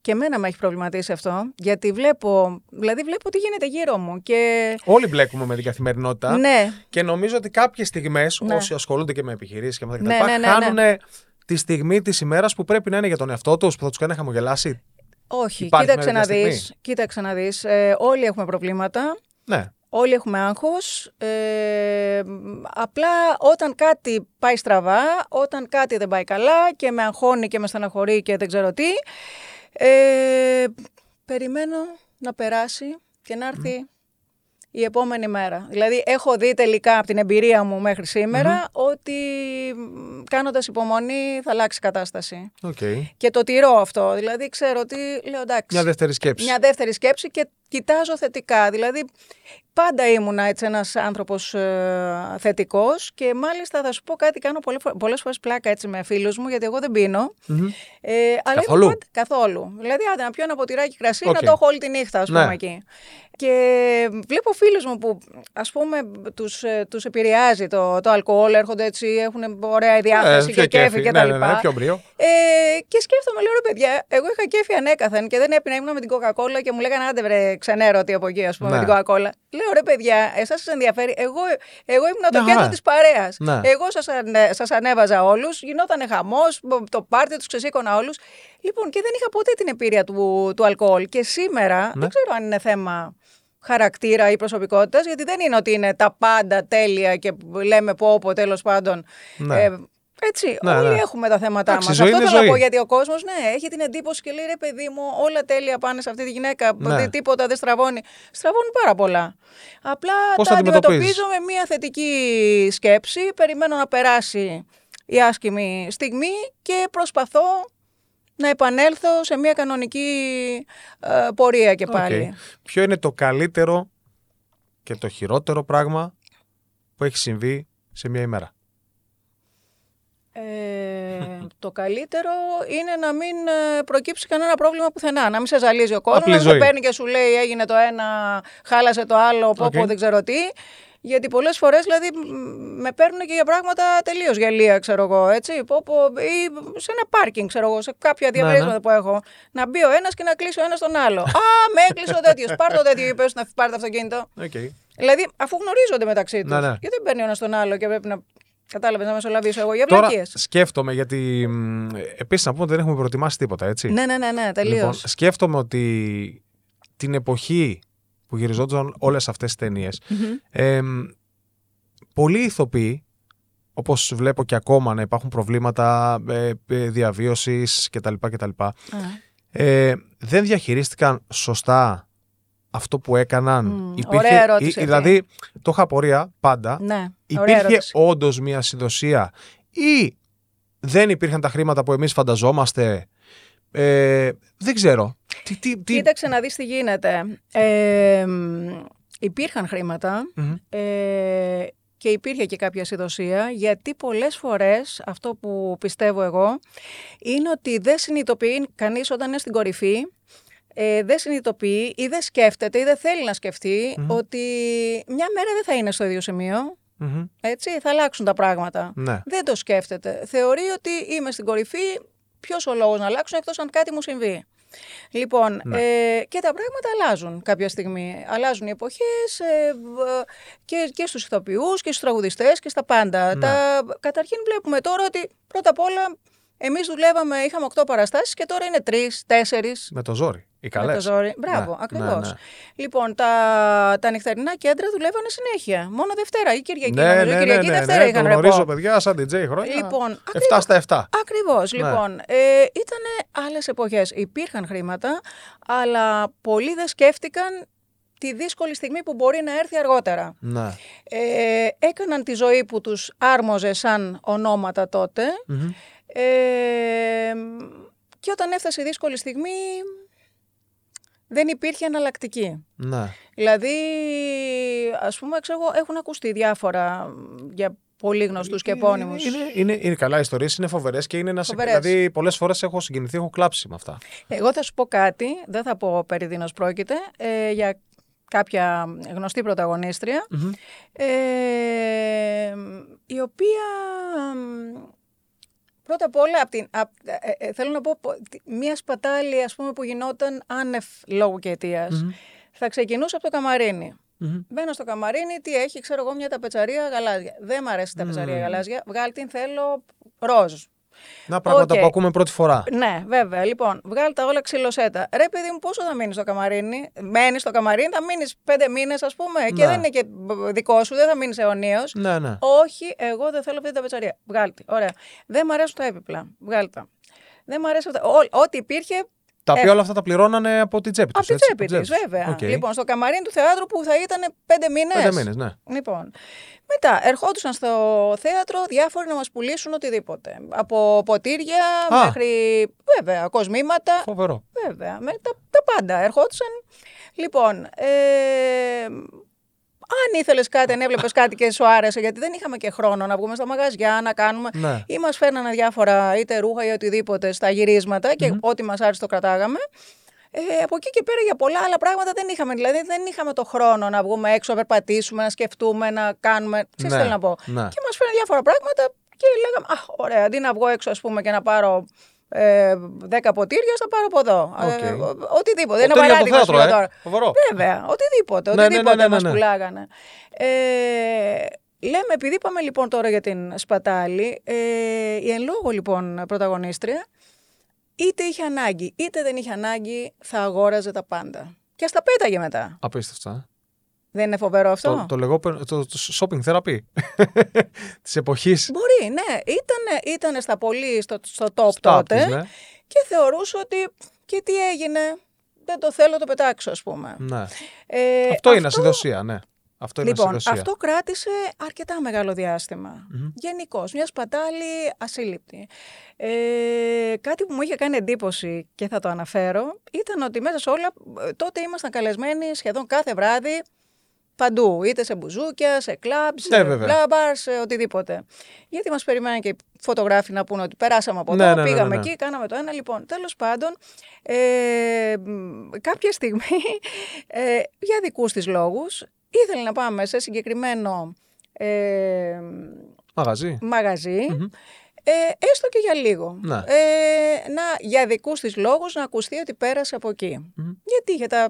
και εμένα με έχει προβληματίσει αυτό, γιατί βλέπω, δηλαδή βλέπω τι γίνεται γύρω μου και Όλοι μπλέκουμε με την καθημερινότητα ναι, και νομίζω ότι κάποιες στιγμές, Ναι. όσοι ασχολούνται και με επιχειρήσεις και με τα Ναι, κτλ., ναι, ναι, ναι. χάνουν τη στιγμή της ημέρας που πρέπει να είναι για τον εαυτό τους, που θα τους κάνει να χαμογελάσει. όχι, Υπάρχει κοίταξε μια να τέτοια δεις, κοίταξε να δεις, ε, όλοι έχουμε προβλήματα, Ναι. Όλοι έχουμε άγχος, ε, απλά όταν κάτι πάει στραβά, όταν κάτι δεν πάει καλά και με αγχώνει και με στεναχωρεί και δεν ξέρω τι, ε, περιμένω να περάσει και να έρθει η επόμενη μέρα. Δηλαδή έχω δει τελικά από την εμπειρία μου μέχρι σήμερα ότι μ, κάνοντας υπομονή θα αλλάξει η κατάσταση. Οκ. Και το τηρώ αυτό. Δηλαδή ξέρω ότι λέω εντάξει. Μια δεύτερη σκέψη. Μια δεύτερη σκέψη και κοιτάζω θετικά. Δηλαδή, πάντα ήμουνα έτσι ένας άνθρωπος ε, θετικός και μάλιστα θα σου πω κάτι, κάνω πολλές, φο- πολλές φορές πλάκα έτσι με φίλους μου, γιατί εγώ δεν πίνω. Μμμ. Ε, αλλά είμαι Καθόλου; πάντα- καθόλου. Δηλαδή, άντε να πιω ένα ποτηράκι κρασί, Οκ. να το έχω όλη τη νύχτα, ας Ναι. πούμε, εκεί. Και βλέπω φίλους μου που, ας πούμε, τους, ε, τους επηρεάζει το, το αλκοόλ, έρχονται έτσι, έχουν ωραία διάθεση Ε, πιο και κέφι κέφι, και ναι, τα ναι, λοιπά. ναι, πιο μπρίο. Ε, και σκέφτομαι, λέω ρε παιδιά, εγώ είχα κέφι ανέκαθεν και δεν έπινα, ήμουν με την Coca-Cola και μου λέγανε άντε βρε ξενέρωτη από εκεί, ας πούμε, Ναι. με την Coca-Cola. Λέω ρε παιδιά, εσάς σας ενδιαφέρει. Εγώ, εγώ ήμουν το Μια κέντρο χαρά. της παρέας. Ναι. Εγώ σας ανε, σας ανέβαζα όλους, γινόταν χαμός, το πάρτι τους ξεσήκωνα όλους. Λοιπόν, και δεν είχα ποτέ την εμπειρία του, του αλκοόλ. Και σήμερα Ναι. δεν ξέρω αν είναι θέμα χαρακτήρα ή προσωπικότητας, γιατί δεν είναι ότι είναι τα πάντα τέλεια και λέμε πω πω τέλος πάντων. Ναι. Ε, έτσι, Ναι, όλοι ναι. έχουμε τα θέματά Εντάξει, μας. η ζωή Αυτό είναι θέλω να ζωή. πω γιατί ο κόσμος ναι, έχει την εντύπωση και λέει ρε παιδί μου, όλα τέλεια πάνε σε αυτή τη γυναίκα. Ναι. ότι Τίποτα δεν στραβώνει. Στραβώνει πάρα πολλά. Απλά Πώς τα τα αντιμετωπίζεις; αντιμετωπίζω με μια θετική σκέψη. Περιμένω να περάσει η άσχημη στιγμή και προσπαθώ να επανέλθω σε μια κανονική ε, πορεία και πάλι. Οκ. Ποιο είναι το καλύτερο και το χειρότερο πράγμα που έχει συμβεί σε μια ημέρα; Ε, το καλύτερο είναι να μην ε, προκύψει κανένα πρόβλημα πουθενά. Να μην σε ζαλίζει ο κόσμος, Απλή να μην ζωή. σε παίρνει και σου λέει έγινε το ένα, χάλασε το άλλο, πω, πω Οκ. δεν ξέρω τι. Γιατί πολλές φορές δηλαδή μ, με παίρνουν και για πράγματα τελείως γελοία, ξέρω εγώ. Έτσι, πω, πω, ή σε ένα πάρκινγκ, ξέρω εγώ, σε κάποια διαμερίσματα ναι. που έχω. Να μπει ο ένας και να κλείσει ο ένας τον άλλο. Α, με έκλεισε ο τέτοιος. Πάρ το τέτοιο, είπες να πάρει το αυτοκίνητο. Okay. Δηλαδή, αφού γνωρίζονται μεταξύ τους. Ναι, ναι. Γιατί δεν παίρνει ο ένας τον άλλο και πρέπει να. Κατάλαβες να μεσολαβήσω εγώ για Τώρα βλακίες. σκέφτομαι γιατί επίσης να πούμε ότι δεν έχουμε προετοιμάσει τίποτα, έτσι. Ναι, ναι, ναι, ναι τελείως. Λοιπόν, σκέφτομαι ότι την εποχή που γυριζόντουσαν όλες αυτές τις ταινίες, εμ, πολλοί ηθοποιοί, όπως βλέπω και ακόμα να υπάρχουν προβλήματα ε, ε, διαβίωσης κτλ. κτλ ε, δεν διαχειρίστηκαν σωστά αυτό που έκαναν. Μμ, ωραία ερώτηση αυτή. δηλαδή, το είχα απορία πάντα. ναι, ωραία Υπήρχε ερώτηση. όντως μια συνδοσία ή δεν υπήρχαν τα χρήματα που εμείς φανταζόμαστε; Ε, δεν ξέρω. Τι, τι, τι... Κοίταξε να δεις τι γίνεται. Ε, μ, υπήρχαν χρήματα Μμμ. ε, και υπήρχε και κάποια συνδοσία γιατί πολλές φορές αυτό που πιστεύω εγώ είναι ότι δεν συνειδητοποιεί κανείς όταν είναι στην κορυφή ε, δεν συνειδητοποιεί ή δεν σκέφτεται ή δεν θέλει να σκεφτεί Μμμ. ότι μια μέρα δεν θα είναι στο ίδιο σημείο. Μμμ. Έτσι, θα αλλάξουν τα πράγματα. Ναι. Δεν το σκέφτεται. Θεωρεί ότι είμαι στην κορυφή, ποιος ο λόγος να αλλάξουν εκτός αν κάτι μου συμβεί. Λοιπόν, Ναι. ε, και τα πράγματα αλλάζουν κάποια στιγμή. Αλλάζουν οι εποχές ε, β- και, και στους ηθοποιούς και στους τραγουδιστές και στα πάντα. Ναι. Τα, καταρχήν βλέπουμε τώρα ότι πρώτα απ' όλα εμείς δουλεύαμε, είχαμε 8 παραστάσεις και τώρα είναι 3, 4. Με το ζόρι. Οι Με καλές. το ζόρι. Μπράβο, Ναι, ακριβώς. ναι, ναι. Λοιπόν, τα, τα νυχτερινά κέντρα δουλεύανε συνέχεια. Μόνο Δευτέρα ή Κυριακή. Ναι, νομίζω. ναι, ναι, Κυριακή ναι, Δευτέρα ναι, είχαν το ρεπό. γνωρίζω παιδιά σαν DJ χρόνια. Λοιπόν, 7 ακριβώς. στα 7. Ακριβώς. Ναι. Λοιπόν, ε, ήταν άλλες εποχές. Υπήρχαν χρήματα, αλλά πολλοί δεν σκέφτηκαν τη δύσκολη στιγμή που μπορεί να έρθει αργότερα. Ναι. Ε, έκαναν τη ζωή που τους άρμοζε σαν ονόματα τότε Μμμ. ε, και όταν έφτασε η δύσκολη στιγμή δεν υπήρχε εναλλακτική. Ναι. Δηλαδή, ας πούμε, ξέρω, εγώ, έχουν ακουστεί διάφορα για πολύ γνωστούς και επώνυμους. Είναι, είναι, είναι καλά ιστορίες, είναι φοβερές και είναι ένα. Φοβερές. Δηλαδή, πολλές φορές έχω συγκινηθεί, έχω κλάψει με αυτά. Εγώ θα σου πω κάτι, δεν θα πω περί δίνος πρόκειται, ε, για κάποια γνωστή πρωταγωνίστρια, Μμμ. ε, η οποία μ, πρώτα απ' όλα, απ' την, απ- ε, ε, θέλω να πω, πο- τι- μία σπατάλη ας πούμε, που γινόταν άνευ λόγου και αιτίας. Μμμ. Θα ξεκινούσε από το καμαρίνι. Μμμ. Μπαίνω στο καμαρίνι, τι έχει, ξέρω εγώ, μια ταπετσαρία γαλάζια. Δεν μ' αρέσει η ταπετσαρία Μμμ. γαλάζια. Βγάλ την, θέλω ροζ. Να πράγματα Οκ. που ακούμε πρώτη φορά. Ναι, βέβαια. Λοιπόν, βγάλει τα όλα ξηλώσ' τα. Ρε, παιδί μου, πόσο θα μείνεις στο καμαρίνι; Μένεις στο καμαρίνι, θα μείνεις πέντε μήνες, ας πούμε. Και Ναι. δεν είναι και δικό σου, δεν θα μείνεις αιωνίως. Ναι, ναι. Όχι, εγώ δεν θέλω αυτή την ταπετσαρία. Βγάλτε. Ωραία. Δεν μ' αρέσουν τα έπιπλα. Βγάλτε τα. Δεν μ' αρέσει αυτά. Ό- Ό,τι υπήρχε Τα οποία Ε. όλα αυτά τα πληρώνανε από την τσέπη τους. από τη τσέπη τη, βέβαια. Οκ. Λοιπόν, στο καμαρίνι του θεάτρου που θα ήταν πέντε μήνες. Πέντε μήνες, ναι. Λοιπόν, μετά ερχόντουσαν στο θέατρο διάφοροι να μας πουλήσουν οτιδήποτε. Από ποτήρια Α. μέχρι, βέβαια, κοσμήματα. Φοβερό. Βέβαια, με τα, τα πάντα ερχόντουσαν. Λοιπόν, ε, αν ήθελες κάτι, αν έβλεπες κάτι και σου άρεσε, γιατί δεν είχαμε και χρόνο να βγούμε στα μαγαζιά, να κάνουμε. Ναι. ή μας φέρνανε διάφορα είτε ρούχα ή οτιδήποτε στα γυρίσματα και ό,τι μας άρεσε το κρατάγαμε. Ε, από εκεί και πέρα για πολλά άλλα πράγματα δεν είχαμε. Δηλαδή δεν είχαμε το χρόνο να βγούμε έξω, να περπατήσουμε, να σκεφτούμε, να κάνουμε. Ξέρεις Ναι, τι θέλω να πω. ναι. Και μας φέρνανε διάφορα πράγματα και λέγαμε, Αχ, ωραία, αντί να βγω έξω, ας πούμε, και να πάρω ε, 10 ποτήρια, θα πάρω από εδώ. Οκ. Ε, ο- οτιδήποτε. Ένα Ποτήρια από παράδειγμα το σου λέω θέατρο, ε. τώρα. Φοβερό. Βέβαια, οτιδήποτε. Ναι, ναι, Οτιδήποτε ναι, ναι, μας ναι. πουλάγανε. Ε, λέμε, επειδή είπαμε λοιπόν τώρα για την Σπατάλη, ε, η εν λόγω λοιπόν πρωταγωνίστρια, είτε είχε ανάγκη, είτε δεν είχε ανάγκη, θα αγόραζε τα πάντα. Και ας τα πέταγε μετά. Απίστευτα. Ε. Δεν είναι φοβερό αυτό; Το, το λεγόμενο το, το shopping therapy της εποχής. Μπορεί, ναι. Ήτανε, ήτανε στα πολύ στο, στο top τότε ναι. και θεωρούσε ότι και τι έγινε, δεν το θέλω, το πετάξω ας πούμε. ναι. Ε, αυτό, είναι ασυδοσία, ναι. Αυτό είναι Λοιπόν, ασυδοσία. αυτό κράτησε αρκετά μεγάλο διάστημα. Γενικώς, μια σπατάλη ασύλληπτη. Ε, κάτι που μου είχε κάνει εντύπωση και θα το αναφέρω ήταν ότι μέσα σε όλα ε, τότε ήμασταν καλεσμένοι σχεδόν κάθε βράδυ παντού. Είτε σε μπουζούκια, σε κλαμπς, Ναι, σε βέβαια. μπλάμπαρ, σε οτιδήποτε. Γιατί μας περιμέναν και οι φωτογράφοι να πούνε ότι περάσαμε από Ναι, εδώ, ναι, ναι, πήγαμε ναι, ναι. εκεί, κάναμε το ένα. Λοιπόν, τέλος πάντων, ε, μ, κάποια στιγμή, ε, για δικούς της λόγους, ήθελε να πάμε σε συγκεκριμένο ε, Μαγαζί. μαγαζι ε, έστω και για λίγο. Ναι. Ε, να, για δικούς της λόγους να ακουστεί ότι πέρασε από εκεί. Γιατί είχε τα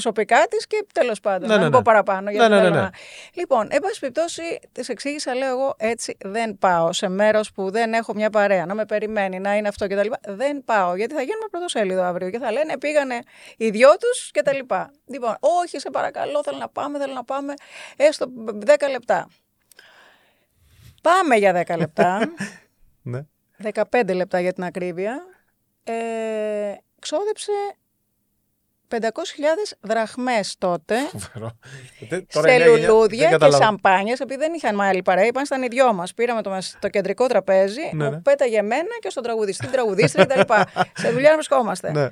προσωπικά της και τέλος πάντων, Ναι, να ναι, μην ναι. πω παραπάνω. γιατί Ναι, ναι, θέλω ναι, ναι. να- Λοιπόν, εν πάση περιπτώσει, της εξήγησα, λέω εγώ, έτσι δεν πάω σε μέρος που δεν έχω μια παρέα, να με περιμένει, να είναι αυτό κτλ. Δεν πάω, γιατί θα γίνουμε πρωτοσέλιδο αύριο και θα λένε πήγανε οι δυο τους κτλ. Λοιπόν, όχι, σε παρακαλώ, θέλω να πάμε, θέλω να πάμε, έστω 10 λεπτά. Πάμε για 10 λεπτά. Ναι. 15 λεπτά για την ακρίβεια, ε, ξόδεψε 500.000 δραχμές τότε Φοβερό. Ε, σε Τώρα η νέα γενιά λουλούδια δεν και καταλαβα- σαμπάνιες, επειδή δεν είχαν άλλη παρέα, είπαν ήταν οι δυο μας. Πήραμε το, μεσ- το κεντρικό τραπέζι, Ναι, ναι. μου πέταγε εμένα και στον τραγουδιστή, την τραγουδίστρια κτλ. σε δουλειά να βρισκόμαστε. Ναι.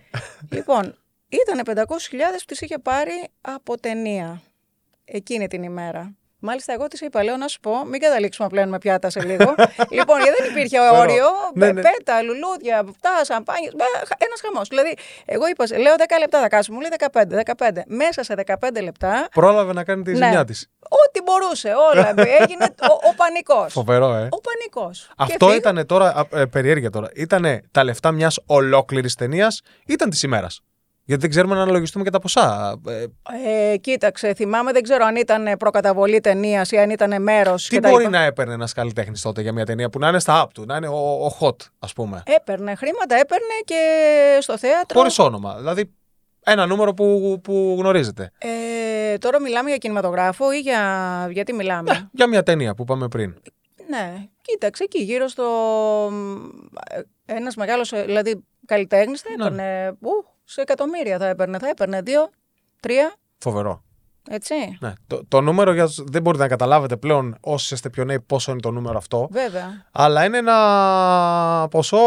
Λοιπόν, ήταν 500.000 που τις είχε πάρει από ταινία εκείνη την ημέρα. Μάλιστα, εγώ της είπα, λέω να σου πω, μην καταλήξουμε να πλένουμε πιάτα σε λίγο. λοιπόν, γιατί δεν υπήρχε όριο. Ναι, πε- ναι. Πέτα, λουλούδια, αυτά, σαμπάνιε. Ένας χαμός. Δηλαδή, εγώ είπα, λέω 10 λεπτά θα κάτσουμε. Μου λέει 15, 15. Μέσα σε 15 λεπτά, Πρόλαβε να κάνει τη Ναι. ζημιά της. ό,τι μπορούσε, όλα. έγινε ο, ο πανικός. Φοβερό, ε. Ο πανικός. Αυτό ήταν τώρα, α, ε, περιέργεια τώρα, ήταν τα λεφτά μιας ολόκληρης ταινίας, ήταν της ημέρας; Γιατί δεν ξέρουμε να αναλογιστούμε και τα ποσά. Ε, Ε, κοίταξε, θυμάμαι, δεν ξέρω αν ήταν προκαταβολή ταινίας ή αν ήταν μέρος. τι μπορεί να έπαιρνε ένας καλλιτέχνης τότε για μια ταινία που να είναι στα app του, να είναι ο, ο hot, ας πούμε; Έπαιρνε χρήματα, έπαιρνε και στο θέατρο. Χωρίς όνομα. Δηλαδή ένα νούμερο που, που γνωρίζετε. Ε, τώρα μιλάμε για κινηματογράφο ή για. Γιατί μιλάμε; Ναι, για μια ταινία που είπαμε πριν. Ναι, κοίταξε εκεί γύρω στο. Ένας μεγάλος, δηλαδή καλλιτέχνης θα Ναι. έπαιρνε. ου, σε εκατομμύρια θα έπαιρνε. Θα έπαιρνε δύο, τρία, Φοβερό. Έτσι. Ναι. Το, το νούμερο για, δεν μπορείτε να καταλάβετε πλέον όσοι είστε πιο νέοι πόσο είναι το νούμερο αυτό. Βέβαια. Αλλά είναι ένα ποσό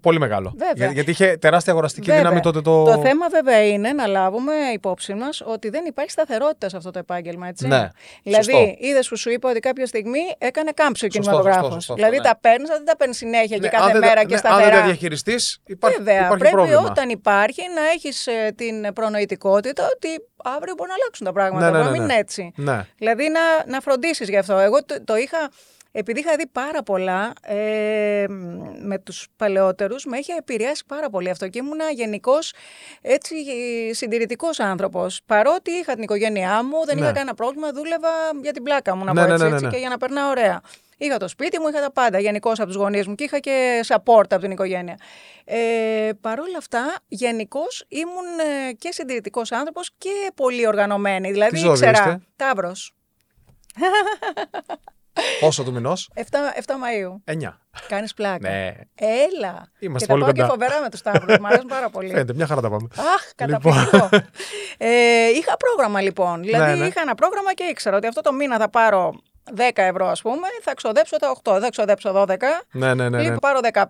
πολύ μεγάλο. Βέβαια. Για- γιατί είχε τεράστια αγοραστική Βέβαια. δύναμη τότε το. Το θέμα βέβαια είναι να λάβουμε υπόψη μας ότι δεν υπάρχει σταθερότητα σε αυτό το επάγγελμα. Έτσι. Ναι, Δηλαδή, σωστό. είδες που σου είπα ότι κάποια στιγμή έκανε κάμψη ο Σωστό, κινηματογράφος. σωστό, σωστό, Δηλαδή ναι. τα παίρνεις, δεν τα παίρνεις συνέχεια και Ναι, κάθε αν δεν τα- μέρα ναι, και Αν δεν σταθερά. τα διαχειριστείς, υπάρχει, Βέβαια, υπάρχει πρέπει πρόβλημα. όταν υπάρχει να έχεις την προνοητικότητα ότι αύριο μπορεί να αλλάξουν τα πράγματα. Ναι, ναι, να ναι, μην ναι. είναι έτσι. Ναι. Δηλαδή να, να φροντίσεις γι' αυτό. Εγώ το, το είχα. Επειδή είχα δει πάρα πολλά ε, με τους παλαιότερους, με είχε επηρεάσει πάρα πολύ αυτό και ήμουνα γενικώ έτσι συντηρητικός άνθρωπος. Παρότι είχα την οικογένειά μου, δεν Ναι. είχα κανένα πρόβλημα, δούλευα για την πλάκα μου, να Ναι, πω ναι, έτσι, ναι, ναι, έτσι, ναι. και για να περνάω ωραία. Είχα το σπίτι μου, είχα τα πάντα γενικώς από τους γονείς μου και είχα και support από την οικογένεια. Ε, Παρ' όλα αυτά, γενικώς ήμουν ε, και συντηρητικός άνθρωπος και πολύ οργανωμένη. Δηλαδή, ζώδιο ήξερα. είστε; Ταύρος. Πόσο του μηνός, 7, 7 Μαΐου. 9. Κάνεις πλάκα. Ναι. Έλα. Είμαστε και τα πολύ πάω κοντά. και φοβερά με τους Ταύρους. Μ' αρέσουν πάρα πολύ. Φαίνεται, μια χαρά τα πάμε. Αχ, καταπληκτικό. ε, είχα πρόγραμμα λοιπόν. Δηλαδή Ναι, ναι. είχα ένα πρόγραμμα και ήξερα ότι αυτό το μήνα θα πάρω 10 ευρώ ας πούμε, θα ξοδέψω τα 8, θα ξοδέψω 12. Ναι, ναι, ναι. ναι. Λοιπόν, πάρω 15,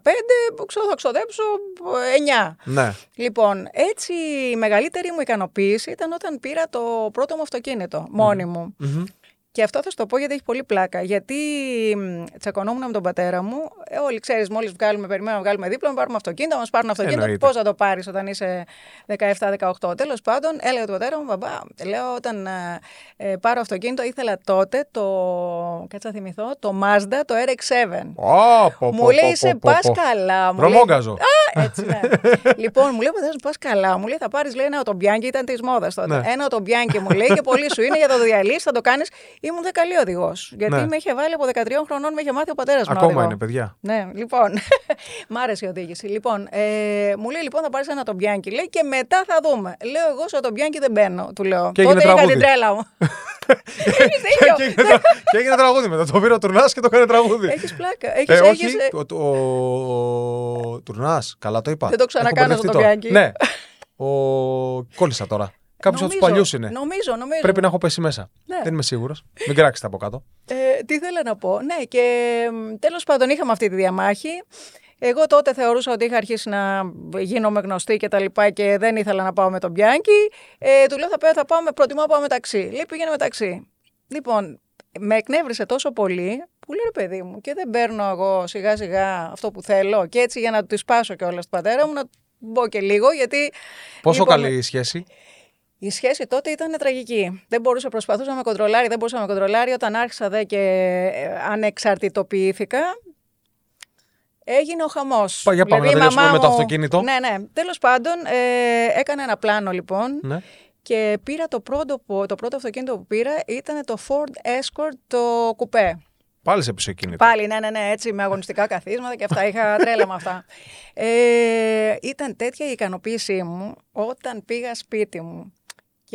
ξο- θα ξοδέψω 9. ναι. Λοιπόν, έτσι η μεγαλύτερη μου ικανοποίηση ήταν όταν πήρα το πρώτο μου αυτοκίνητο, μόνη μου. Μμμ. Και αυτό θα σου το πω γιατί έχει πολύ πλάκα. Γιατί μ, τσακωνόμουν με τον πατέρα μου ε, όλοι ξέρεις, μόλις βγάλουμε, περιμένουμε να βγάλουμε δίπλωμα, πάρουμε αυτοκίνητο, μας πάρουν αυτοκίνητο. Εννοείται. Πώς θα το πάρεις όταν είσαι 17-18. Τέλος πάντων, έλεγα του πατέρα μου, μπαμπά, λέω όταν ε, ε, πάρω αυτοκίνητο, ήθελα τότε το. Κάτσε να θυμηθώ, το Mazda, το RX7. Ω, πω, Μου πω, λέει, πω, είσαι πω, πα πω. καλά. Μου λέει, Βρωμόγκαζο. Α, έτσι, ναι. λοιπόν, μου λέει, πατέρα μου, πας καλά. Μου λέει, θα πάρεις ένα οτομπιάνκι, ήταν της μόδας τότε. Ναι. Ένα οτομπιάνκι μου λέει και πολύ σου είναι για το διαλύσει, θα το κάνεις. Ήμουν δε καλή οδηγός. Γιατί Ναι. με είχε βάλει από 13 χρονών, με είχε μάθει ο πατέρας μου. να Ακόμα οδηγώ. είναι, παιδιά. Ναι, λοιπόν. Μ' άρεσε η οδήγηση. Λοιπόν, ε, μου λέει λοιπόν θα πάρεις ένα τομπιάνκι, λέει, και μετά θα δούμε. Λέω εγώ στο τομπιάνκι δεν μπαίνω, του λέω. Και έγινε Τότε είχα τραγούδι. την τρέλα μου. Έχεις δίκιο. και, έγινε, τρα- και έγινε τραγούδι μετά. Το πήρε ο Τουρνάς και το έκανε τραγούδι. Έχεις πλάκα. Έχεις, Ε, όχι, έχεις, ε, ο, ο, ο Τουρνάς, καλά το είπα. Δεν το ξανακάνω Έχω στο μπερδευτεί Τομπιάκι. Ναι. Ο... Κόλλησα τώρα. Κάποιος από τους νομίζω, παλιούς είναι. Νομίζω, νομίζω. Πρέπει να έχω πέσει μέσα. Ναι. Δεν είμαι σίγουρος. Μην κράξετε από κάτω. Ε, τι ήθελα να πω. Ναι, και τέλος πάντων είχαμε αυτή τη διαμάχη. Εγώ τότε θεωρούσα ότι είχα αρχίσει να γίνομαι γνωστή και τα λοιπά και δεν ήθελα να πάω με τον Μπιάνκι. Ε, του λέω θα, πάω, θα πάω με, προτιμώ να πάω με ταξί. Λέει πήγαινε με ταξί. Λοιπόν, με εκνεύρισε τόσο πολύ που λέει ρε παιδί μου και δεν παίρνω εγώ σιγά σιγά αυτό που θέλω και έτσι για να του σπάσω κιόλας του πατέρα μου να μπω και λίγο γιατί... Πόσο Λοιπόν, καλή η σχέση; Η σχέση τότε ήταν τραγική. Δεν μπορούσε, προσπαθούσα να με κοντρολάρει, δεν μπορούσα να με κοντρολάρει. Όταν άρχισα δε και ε, ανεξαρτητοποιήθηκα, έγινε ο χαμός. Πα- για πάμε να τελειώσουμε με το αυτοκίνητο. Ναι, ναι. Τέλος πάντων, ε, έκανα ένα πλάνο λοιπόν Ναι. και πήρα το πρώτο, που- το πρώτο αυτοκίνητο που πήρα ήταν το Ford Escort το κουπέ. Πάλι σε πίσω κίνητο. Πάλι, ναι, ναι, ναι, έτσι με αγωνιστικά καθίσματα και αυτά. Είχα τρέλα με αυτά. Ε, ήταν τέτοια η ικανοποίησή μου όταν πήγα σπίτι μου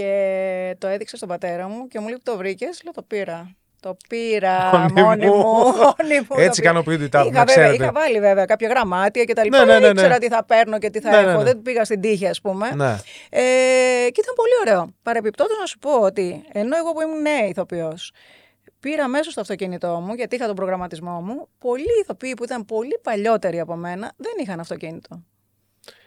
και το έδειξα στον πατέρα μου και μου λέει το βρήκες; Λέω το πήρα. Το πήρα Μόνη μόνη μου. μου. μόνη μου το Έτσι πήρα. ικανοποιείται η τάφη, Είχα, να βέβαια, ξέρετε. είχα βάλει βέβαια κάποια γραμμάτια και τα λοιπά. Ναι, ναι, Δεν ναι, ναι. ήξερα τι θα παίρνω και τι θα Ναι, ναι, έχω. ναι. Δεν πήγα στην τύχη, ας πούμε. Ναι. Ε, και ήταν πολύ ωραίο. Παρεπιπτόντως να σου πω ότι ενώ εγώ που ήμουν νέα ηθοποιός, πήρα μέσα στο αυτοκίνητό μου, γιατί είχα τον προγραμματισμό μου, πολλοί ηθοποιοί που ήταν πολύ παλιότεροι από μένα δεν είχαν αυτοκίνητο.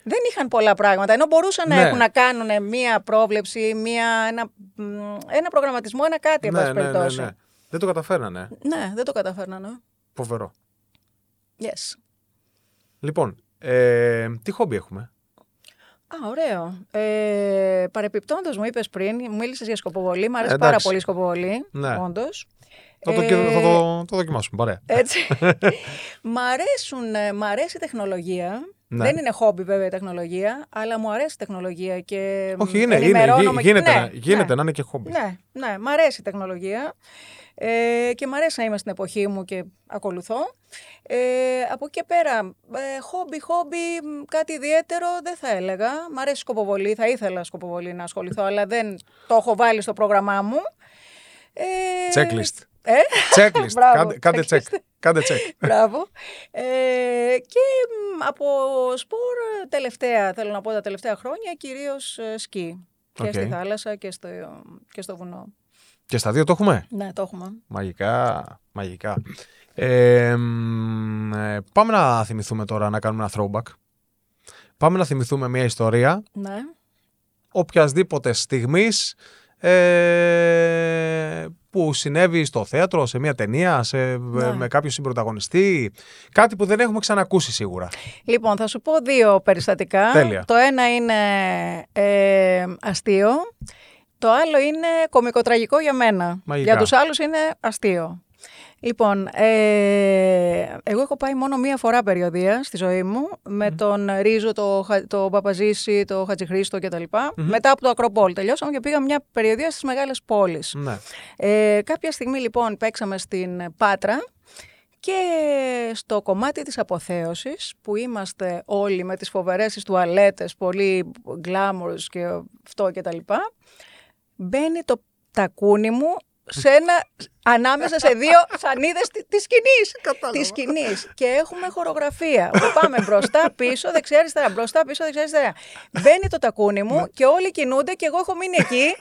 Δεν είχαν πολλά πράγματα. Ενώ μπορούσαν να Ναι. έχουν να κάνουν μία πρόβλεψη, μία, ένα, μ, ένα προγραμματισμό, ένα κάτι, εν Ναι, πάση ναι, ναι, περιπτώσει. ναι. Δεν το καταφέρνανε. Ναι, δεν το καταφέρνανε. Φοβερό. Yes. Λοιπόν, ε, τι χόμπι έχουμε; Α, ωραίο. Ε, Παρεπιπτόντως, μου είπες πριν, μου μίλησες για σκοποβολή. Μ' αρέσει Εντάξει. πάρα πολύ η σκοποβολή. Ναι. Όντως. Θα, το, θα, το, το δοκιμάσουμε. Ωραία. Έτσι. μ, αρέσουν, ε, μ' αρέσει η τεχνολογία. Ναι. Δεν είναι χόμπι βέβαια η τεχνολογία, αλλά μου αρέσει η τεχνολογία και Όχι, είναι, είναι, ενημερώνομαι γι- γίνεται, ναι, να, γίνεται ναι, να είναι και χόμπι. Ναι, ναι, μ' αρέσει η τεχνολογία ε, και μ' αρέσει να είμαι στην εποχή μου και ακολουθώ. Ε, από εκεί και πέρα, ε, χόμπι, χόμπι, μ, κάτι ιδιαίτερο δεν θα έλεγα. Μ' αρέσει η σκοποβολή, θα ήθελα σκοποβολή να ασχοληθώ, αλλά δεν το έχω βάλει στο πρόγραμμά μου. Ε, Checklist. Ε, Checklist. Μπράβο, κάντε, κάντε check. checklist. Κάνε check. Μπράβο. Ε, και μ, από σπορ τελευταία, θέλω να πω τα τελευταία χρόνια, κυρίως ε, σκι. Και Οκ. στη θάλασσα και στο, και στο βουνό. Και στα δύο το έχουμε; Ναι, το έχουμε. Μαγικά, μαγικά. Ε, μ, ε, πάμε να θυμηθούμε τώρα να κάνουμε ένα throwback. Πάμε να θυμηθούμε μια ιστορία Ναι. οποιασδήποτε στιγμής ε, που συνέβη στο θέατρο, σε μια ταινία, σε, Ναι. με κάποιο συμπροταγωνιστή. Κάτι που δεν έχουμε ξανακούσει σίγουρα. Λοιπόν, θα σου πω δύο περιστατικά. Τέλεια. Το ένα είναι ε, αστείο. Το άλλο είναι κομικοτραγικό για μένα. Μαγικά. Για τους άλλους είναι αστείο. Λοιπόν, ε, εγώ έχω πάει μόνο μία φορά περιοδία στη ζωή μου με τον Ρίζο, το, Χα- το Παπαζήση, το Χατζηχρήστο κτλ. Μετά από το Ακροπόλ τελειώσαμε και πήγαμε μια περιοδία στις μεγάλες πόλεις. Ναι. Ε, κάποια στιγμή λοιπόν παίξαμε στην Πάτρα και στο κομμάτι της αποθέωσης που είμαστε όλοι με τις φοβερές τις τουαλέτες, πολύ glamorous και αυτό και τα λοιπά, μπαίνει το τακούνι μου σε ένα, ανάμεσα σε δύο σανίδες τη- της σκηνής. της σκηνής. Και έχουμε χορογραφία. Που πάμε μπροστά, πίσω, δεξιά, αριστερά. Μπροστά, πίσω, δεξιά, αριστερά. Μπαίνει το τακούνι μου και όλοι κινούνται και εγώ έχω μείνει εκεί,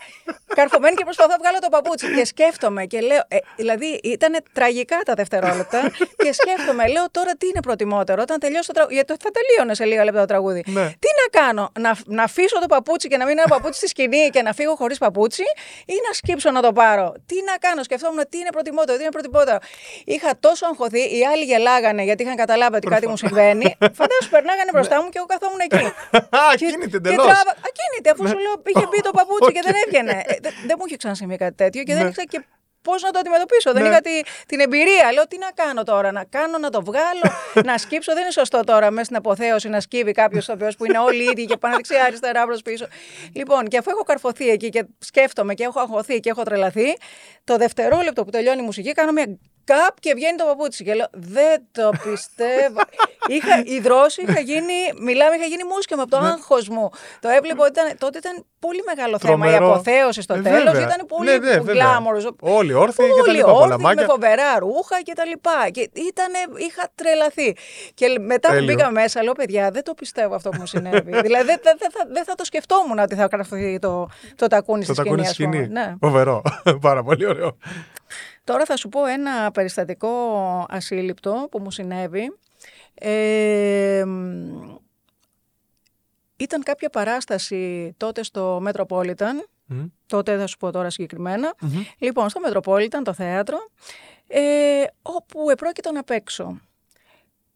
καρφωμένη και προσπαθώ να βγάλω το παπούτσι. Και σκέφτομαι και λέω, ε, δηλαδή ήταν τραγικά τα δευτερόλεπτα και σκέφτομαι, λέω τώρα τι είναι προτιμότερο όταν τελειώσει το τραγούδι. Γιατί θα τελείωνε σε λίγα λεπτά το τραγούδι. Ναι. Τι να κάνω, να, να αφήσω το παπούτσι και να μείνει ένα παπούτσι στη σκηνή και να φύγω χωρίς παπούτσι ή να σκύψω να το πάρω. Τι να κάνω, σκεφτόμουν τι είναι προτιμότερο, τι είναι προτιμότερο. Είχα τόσο αγχωθεί, οι άλλοι γελάγανε γιατί είχαν καταλάβει ότι κάτι μου συμβαίνει. Φαντάζομαι περνάγανε μπροστά μου και εγώ καθόμουν εκεί. Ακίνητη Και εντελώς. τράβα- Ακίνητη, αφού σου λέω είχε μπει το παπούτσι και δεν έβγαινε. Ε, δε- Δεν μου είχε ξανασυμβεί κάτι τέτοιο και δεν Ναι. ήξερα και πώς να το αντιμετωπίσω. Δεν Ναι. είχα τη- την εμπειρία. Λέω τι να κάνω τώρα, να κάνω, να το βγάλω, να σκύψω. Δεν είναι σωστό τώρα μέσα στην αποθέωση να σκύβει κάποιος που είναι όλοι ίδιοι και πάνε δεξιά, αριστερά, προς πίσω. Λοιπόν, και αφού έχω καρφωθεί εκεί και σκέφτομαι και έχω αγχωθεί και έχω τρελαθεί, το δευτερόλεπτο που τελειώνει η μουσική κάνω μια καπ και βγαίνει το παπούτσι. Και λέω, δεν το πιστεύω. είχα, η δρόση είχα γίνει, μιλάμε, είχα γίνει μουσκεμα από το άγχος μου. Το έβλεπα ότι ήταν, τότε ήταν πολύ μεγάλο θέμα. Η Τρομερό. αποθέωση στο Ε, τέλος βέβαια. ήταν πολύ Ναι, ναι, βέβαια. γκλάμορος. Όλοι όρθιοι και τα Όλοι λοιπά. όρθιοι, με Πολεμάκια. φοβερά ρούχα και τα λοιπά. Και ήτανε, είχα τρελαθεί. Και μετά που Τέλειο. μπήκα μέσα, λέω, παιδιά, δεν το πιστεύω αυτό που μου συνέβη. δηλαδή, δεν δεν- δεν θα, δεν θα το σκεφτόμουν ότι θα γραφτεί το, το τακούνι Το στη τακούνι σκηνή. στη ας πούμε. σκηνή. Ναι. Φοβερό. Πάρα πολύ ωραίο. Τώρα θα σου πω ένα περιστατικό ασύλληπτο που μου συνέβη. Ε, μ, ήταν κάποια παράσταση τότε στο Metropolitan, Μμ. τότε θα σου πω τώρα συγκεκριμένα. Λοιπόν, στο Metropolitan, το θέατρο, ε, όπου επρόκειτο να παίξω.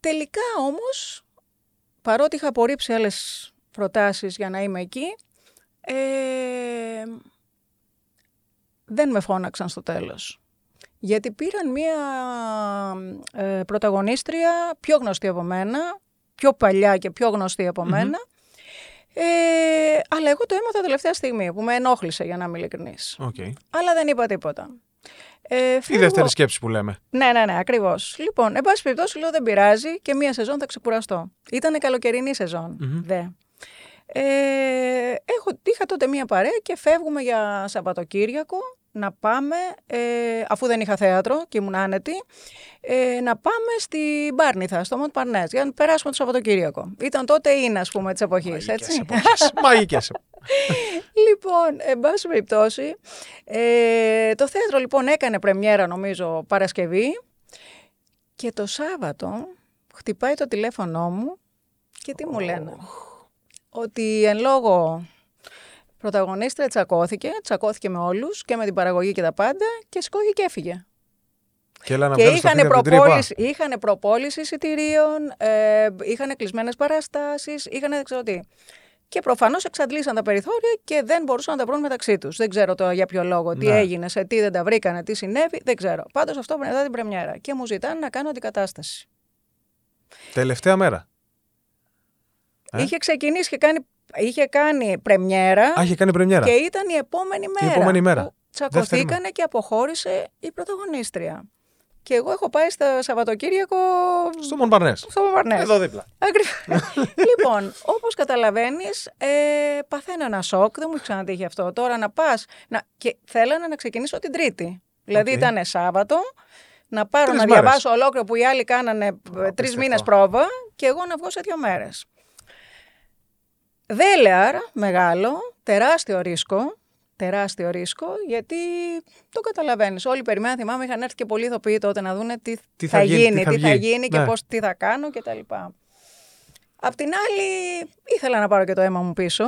Τελικά όμως, παρότι είχα απορρίψει άλλες προτάσεις για να είμαι εκεί, ε, δεν με φώναξαν στο τέλος. Γιατί πήραν μία ε, πρωταγωνίστρια πιο γνωστή από μένα, πιο παλιά και πιο γνωστή από μένα. Ε, αλλά εγώ το έμαθα τελευταία στιγμή που με ενόχλησε για να είμαι ειλικρινής. ΟΚ. Αλλά δεν είπα τίποτα. Ε, Η φεύγω- δεύτερη σκέψη που λέμε. ναι, ναι, ναι, ακριβώς. Λοιπόν, εν πάση περιπτώσει, λέω δεν πειράζει και μία σεζόν θα ξεκουραστώ. Ήταν καλοκαιρινή σεζόν. Μμμ. Δε. Ε, έχω, είχα τότε μία παρέα και φεύγουμε για Σαββατοκύριακο να πάμε, ε, αφού δεν είχα θέατρο και ήμουν άνετη, ε, να πάμε στην Πάρνηθα, στο Μοντ Παρνές, για να περάσουμε το Σαββατοκύριακο. Ήταν τότε είναι, ας πούμε, της εποχής, έτσι. Μαγικές. Λοιπόν, εν πάση περιπτώσει, ε, το θέατρο λοιπόν έκανε πρεμιέρα νομίζω Παρασκευή και το Σάββατο χτυπάει το τηλέφωνό μου και τι μου λένε. Ότι εν λόγω πρωταγωνίστρια τσακώθηκε, τσακώθηκε με όλους και με την παραγωγή και τα πάντα και σηκώθηκε και έφυγε. Και έλα να Και βγάλεις το είχαν χέρι από την τρύπα. προπόληση, είχανε προπόληση εισιτηρίων, ε, είχαν κλεισμένες παραστάσεις, είχαν δεν ξέρω τι. Και προφανώς εξαντλήσαν τα περιθώρια και δεν μπορούσαν να τα βρουν μεταξύ τους. Δεν ξέρω τώρα για ποιο λόγο, τι Ναι. έγινε, σε τι δεν τα βρήκανε, τι συνέβη, δεν ξέρω. Πάντως αυτό μετά την πρεμιέρα. Και μου ζητάνε να κάνω αντικατάσταση. Τελευταία μέρα. Ε; Είχε ξεκινήσει, είχε κάνει, είχε κάνει πρεμιέρα Α, είχε κάνει πρεμιέρα. και ήταν η επόμενη μέρα. επόμενη μέρα. Που Δεύτερη τσακωθήκανε και αποχώρησε η πρωταγωνίστρια. Και εγώ έχω πάει στο Σαββατοκύριακο Στο Μονπαρνές. στο Μονπαρνές. Εδώ δίπλα. Ακριβώς. λοιπόν, όπως καταλαβαίνεις, ε, παθαίνω ένα σοκ, δεν μου έχει ξανατύχει αυτό. Τώρα να πας, να... και θέλανε να ξεκινήσω την Τρίτη. Δηλαδή ΟΚ. ήταν Σάββατο, να πάρω Τρεις να μέρες. διαβάσω ολόκληρο που οι άλλοι κάνανε ε, τρεις Απίστευτο. μήνες πρόβα και εγώ να βγω σε δύο μέρες. Δέλεαρ, μεγάλο, τεράστιο ρίσκο, τεράστιο ρίσκο, γιατί το καταλαβαίνεις. Όλοι περιμέναν, θυμάμαι, είχαν έρθει και πολλοί ηθοποιοί τότε να δούνε τι, Τι θα, θα γίνει, γίνει, τι θα τι θα βγει. γίνει και Ναι. πώς, τι θα κάνω κτλ. Απ' την άλλη, ήθελα να πάρω και το αίμα μου πίσω.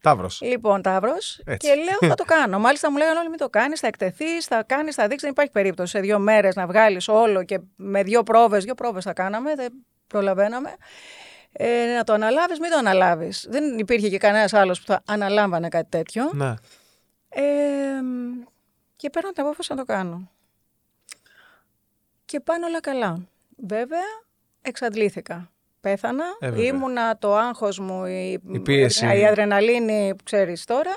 Ταύρος. Λοιπόν, Ταύρος. Έτσι. Και λέω θα το κάνω. Μάλιστα μου λέγανε όλοι μην το κάνεις, θα εκτεθείς, θα κάνεις, θα δείξεις. Δεν υπάρχει περίπτωση σε δύο μέρες να βγάλεις όλο και με δύο πρόβες. Δύο πρόβες θα κάναμε, δεν προλαβαίναμε. Ε, να το αναλάβεις, μην το αναλάβεις. Δεν υπήρχε και κανένας άλλος που θα αναλάμβανε κάτι τέτοιο. Ναι. Ε, και παίρνω την απόφαση να το κάνω. Και πάνε όλα καλά. Βέβαια, εξαντλήθηκα. Πέθανα. Ε, βέβαια. Ήμουνα το άγχος μου, η, Η πίεση. η αδρεναλίνη που ξέρεις τώρα.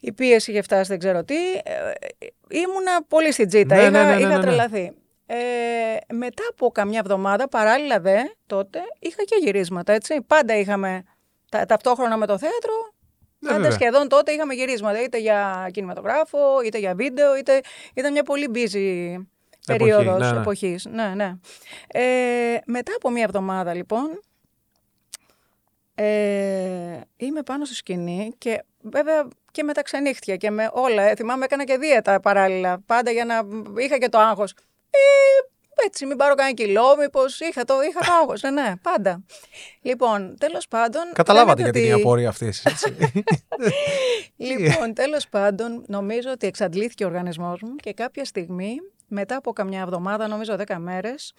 Η πίεση είχε φτάσει δεν ξέρω τι. Ε, ήμουνα πολύ στην τζίτα. Ναι, είχα, ναι, ναι, ναι, είχα ναι, ναι. τρελαθεί. Ε, μετά από καμιά εβδομάδα, παράλληλα δε, τότε, είχα και γυρίσματα, έτσι. Πάντα είχαμε, τα, ταυτόχρονα με το θέατρο, Ναι, Πάντα βέβαια. σχεδόν τότε είχαμε γυρίσματα, είτε για κινηματογράφο, είτε για βίντεο, είτε ήταν μια πολύ busy περίοδος ναι, ναι. εποχής. Ναι, ναι. Ε, μετά από μια εβδομάδα λοιπόν, ε, είμαι πάνω στη σκηνή και βέβαια και με τα ξενύχτια και με όλα. Ε, θυμάμαι έκανα και δίαιτα παράλληλα, πάντα για να είχα και το άγχος. Ε, έτσι, μην πάρω κανένα κιλό, μήπως είχα το, είχα το άγχος. Ναι, ναι, πάντα. Λοιπόν, τέλος πάντων... Καταλάβατε φαίνεται γιατί είναι η ότι- απορία αυτή. εσείς, έτσι. Λοιπόν, τέλος πάντων, νομίζω ότι εξαντλήθηκε ο οργανισμός μου και κάποια στιγμή μετά από καμιά εβδομάδα, νομίζω 10 μέρες,